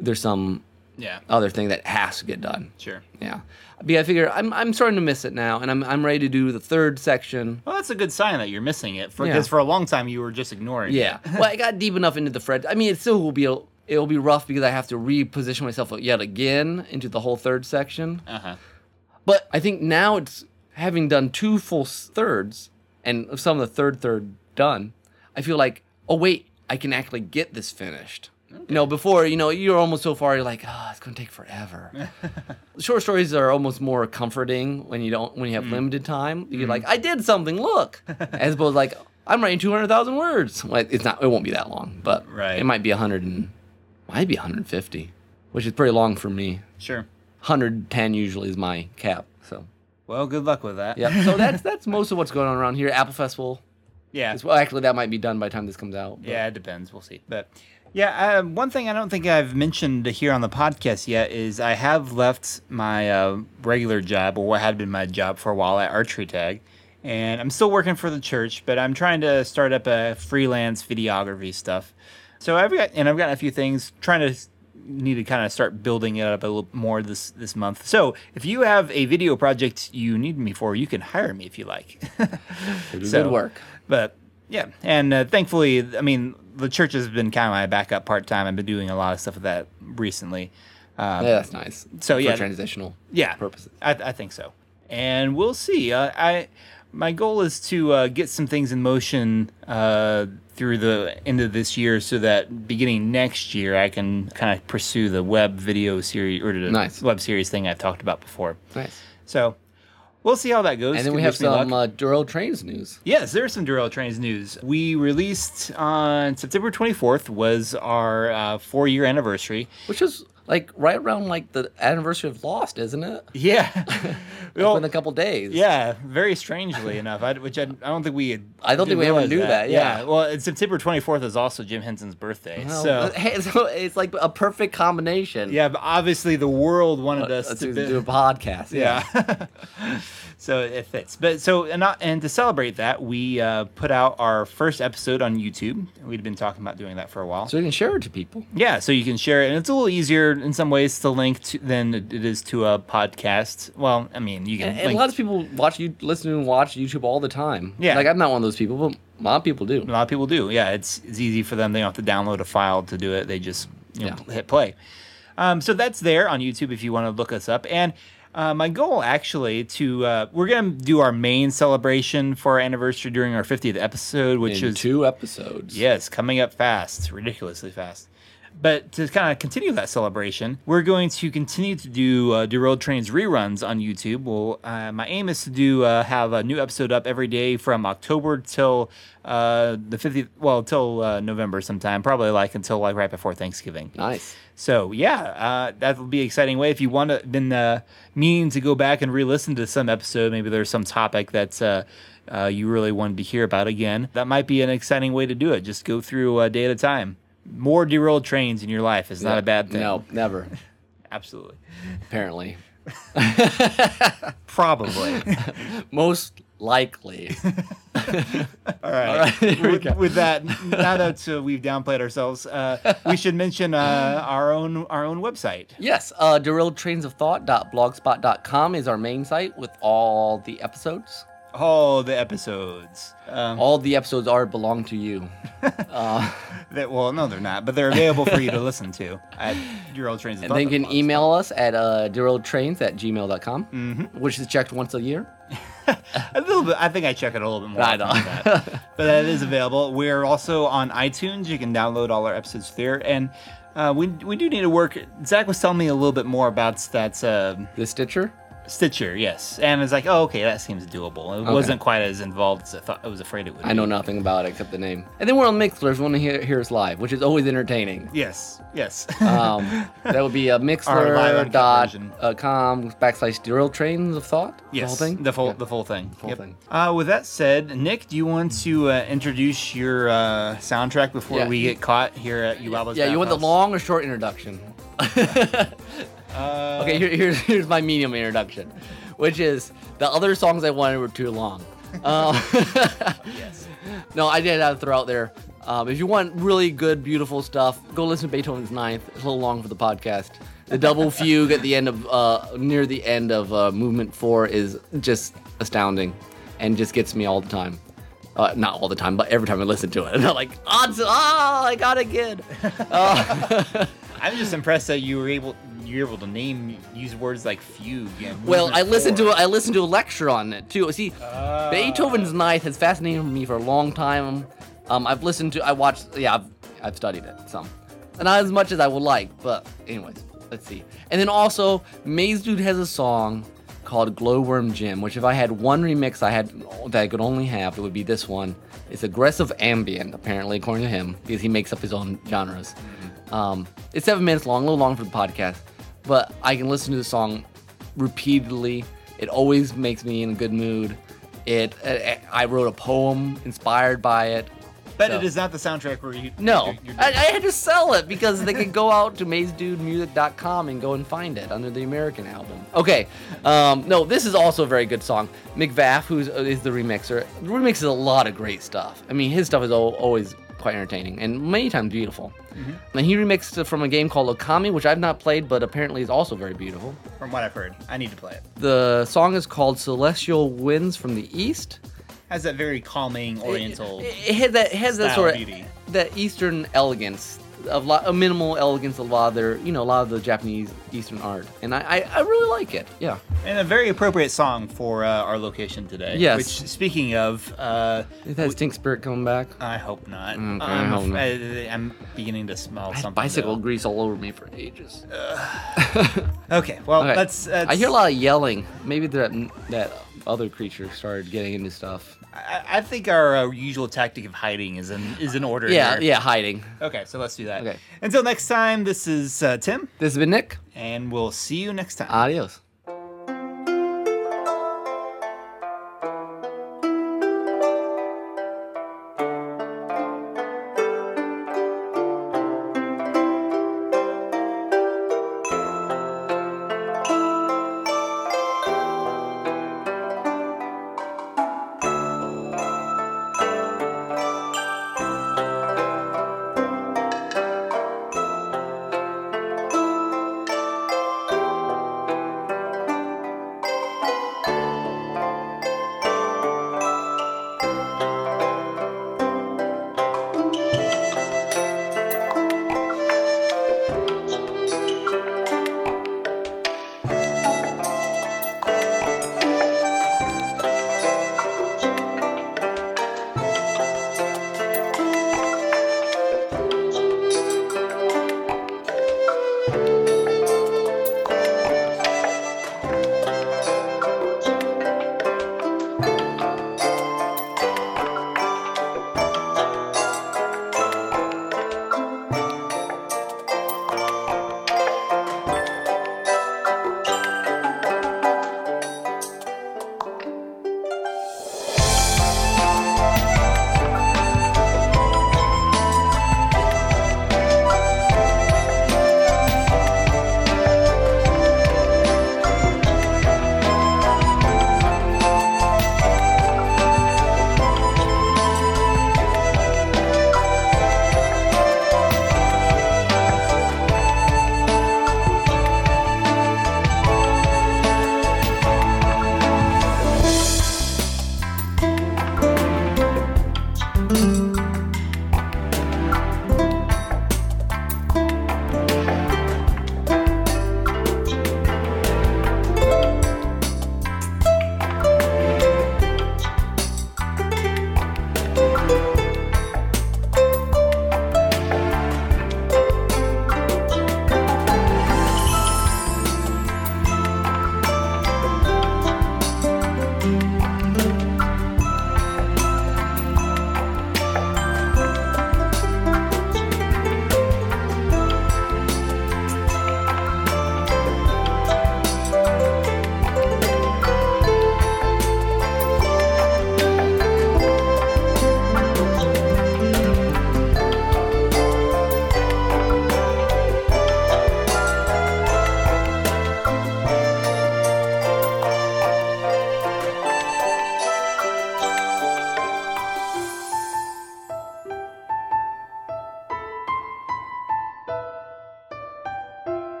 there's some yeah, other thing that has to get done. sure. Yeah, but I figure I'm I'm starting to miss it now, and I'm I'm ready to do the third section. Well, that's a good sign that you're missing it. Because for a long time you were just ignoring Yeah, it. *laughs* well, I got deep enough into the Fred. I mean, it still will be a, it'll be rough because I have to reposition myself yet again into the whole third section. Uh huh. But I think now it's having done two full thirds and some of the third third done. I feel like oh wait, I can actually get this finished. You know, before you know, you're almost so far. You're like, oh, it's gonna take forever. *laughs* Short stories are almost more comforting when you don't when you Mm. have limited time. You're like, I did something. Look, *laughs* as opposed like I'm writing two hundred thousand words. Well, it's not. It won't be that long, but Right. it might be hundred and might be 150, which is pretty long for me. Sure. 110 usually is my cap. So Well, good luck with that. yeah. So that's that's *laughs* most of what's going on around here. Apple Festival. yeah. Well, actually, that might be done by the time this comes out. but- Yeah, it depends. We'll see. But yeah, uh, one thing I don't think I've mentioned here on the podcast yet is I have left my uh, regular job, or what had been my job for a while at Archery Tag, and I'm still working for the church, but I'm trying to start up a freelance videography stuff. So I've got and I've got a few things trying to need to kind of start building it up a little more this this month. So if you have a video project you need me for, you can hire me if you like. *laughs* So- good work. But yeah, and uh, thankfully, I mean, the church has been kind of my backup part time. I've been doing a lot of stuff with that recently. Um, Yeah, that's nice. So, for yeah. transitional yeah, purposes. I, I think so, and we'll see. Uh, I my goal is to uh, get some things in motion uh, through the end of this year, so that beginning next year, I can kind of pursue the web video series or the Nice. web series thing I've talked about before. Nice. So we'll see how that goes. And then we have wish me luck. some uh, Derailed Trains news. Yes, there's some Derailed Trains news. We released on September 24th was our uh, four year anniversary. which is like right around like the anniversary of Lost, isn't it? Yeah, *laughs* Like, *laughs* Well, within a couple days. yeah, very strangely enough. I, which I, I don't think we had. I don't think we ever knew that, yeah. well, and September 24th is also Jim Henson's birthday. Well, so hey, *laughs* so it's like a perfect combination. yeah, but obviously the world wanted Uh, us to, to, do a podcast. Yeah. So it fits. But so and and to celebrate that, we uh, put out our first episode on YouTube. We'd been talking about doing that for a while. So you can share it to people. Yeah, so you can share it, and it's a little easier in some ways to link to, than it is to a podcast. Well, I mean, you can. And, and a lot of people watch you listen and watch YouTube all the time. Yeah. Like I'm not one of those people, but a lot of people do. a lot of people do. Yeah, it's it's easy for them. They don't have to download a file to do it. They just you know Yeah. hit play. Um, so that's there on YouTube if you want to look us up. And uh, my goal actually to uh, we're gonna do our main celebration for our anniversary during our 50th episode, which in is two episodes. Yes, coming up fast, ridiculously fast. But to kind of continue that celebration, we're going to continue to do uh, Derailed Trains reruns on YouTube. Well, uh, my aim is to do uh, have a new episode up every day from October till uh, the 50th, well, till uh, November sometime, probably like until like right before Thanksgiving. Nice. So yeah, uh, that will be an exciting way. If you want to, been uh, meaning to go back and re-listen to some episode, maybe there's some topic that's uh, uh, you really wanted to hear about again. That might be an exciting way to do it. Just go through a day at a time. More derailed trains in your life is not a bad thing. No, never. *laughs* absolutely, Apparently. *laughs* probably. *laughs* Most likely. All right. right, here we with, with that, now that uh, we've downplayed ourselves, uh, we should mention uh, our own our own website. Yes, uh, derailedtrainsofthought.blogspot.com is our main site with all the episodes. All the episodes. Um, All the episodes are belong to you. *laughs* Uh, That well, no, they're not, but they're available for you to listen to at your old trains. and then you can email us at uh, derailedtrains at gmail.com, Mm-hmm. which is checked once a year. *laughs* a little bit. I think I check it a little bit more. I often know. that. *laughs* but that is available. We're also on iTunes. You can download all our episodes there, and uh, we we do need to work. Zach was telling me a little bit more about that uh, The Stitcher? Stitcher, yes, and it's like, oh, okay, that seems doable. It Okay. wasn't quite as involved as I thought. I was afraid it would. I know be. nothing about it except the name. And then we're on Mixlr if you want to hear, hear us live, which is always entertaining. Yes, yes. Um, that would be *laughs* a live uncut mixlr.com version. backslash derail trains of thought. Yes, The whole thing? the full Yeah. the full thing. full thing. Uh, with that said, Nick, do you want to uh, introduce your uh, soundtrack before Yeah. we get caught here at Yubaba's Yeah, you want the long or short introduction? *laughs* Uh, Okay, here, here's here's my medium introduction, which is the other songs I wanted were too long. Um, *laughs* Yes. no, I did have to throw out there. Um, if you want really good, beautiful stuff, go listen to Beethoven's Ninth. It's a little long for the podcast. The double *laughs* fugue at the end of uh, near the end of uh, Movement Four is just astounding, and just gets me all the time. Uh, not all the time, but every time I listen to it, and *laughs* I'm like, oh, oh I got it good. Uh, I'm just impressed that you were able you're able to name use words like fugue. And Well, I listened to. I listened to a lecture on it too. See, Ah. Beethoven's Ninth has fascinated me for a long time. Um, I've listened to, I watched, yeah, I've, I've studied it some, not as much as I would like, but anyways, let's see. And then also, Mazedude has a song called Glowworm Jim, which if I had one remix I had that I could only have, it would be this one. It's aggressive ambient, apparently, according to him, because he makes up his own genres. Um, it's seven minutes long, a little long for the podcast, but I can listen to the song repeatedly. It always makes me in a good mood. It, uh, I wrote a poem inspired by it. But so- it is not the soundtrack where you. No, you're- you're- I, I had to sell it because they could go out to mazedudemusic.com and go and find it under the American album. Okay, um, no, this is also a very good song. McVaffe, who is the remixer, remixes a lot of great stuff. I mean, his stuff is always quite entertaining and many times beautiful. Mm-hmm. And he remixed it from a game called Okami, which I've not played, but apparently is also very beautiful. from what I've heard, I need to play it. The song is called Celestial Winds from the East. Has that very calming Oriental. It, it has that it has that sort of beauty. that Eastern elegance, of lot, a minimal elegance a lot of their, you know, a lot of the Japanese Eastern art, and I, I, I really like it. Yeah. And a very appropriate song for uh, our location today. Yes. Which, speaking of, uh, It has Stink Spirit coming back. I hope not. Okay, I'm, I hope not. I, am beginning to smell something. bicycle though. grease all over me for ages. *laughs* Okay, well, Okay. let's, let's. I hear a lot of yelling. Maybe that that other creature started getting into stuff. I, I think our uh, usual tactic of hiding is in is in order. Yeah, here. yeah, hiding. Okay, so let's do that. Okay. Until next time, this is uh, Tim, This has been Nick. and we'll see you next time. Adios.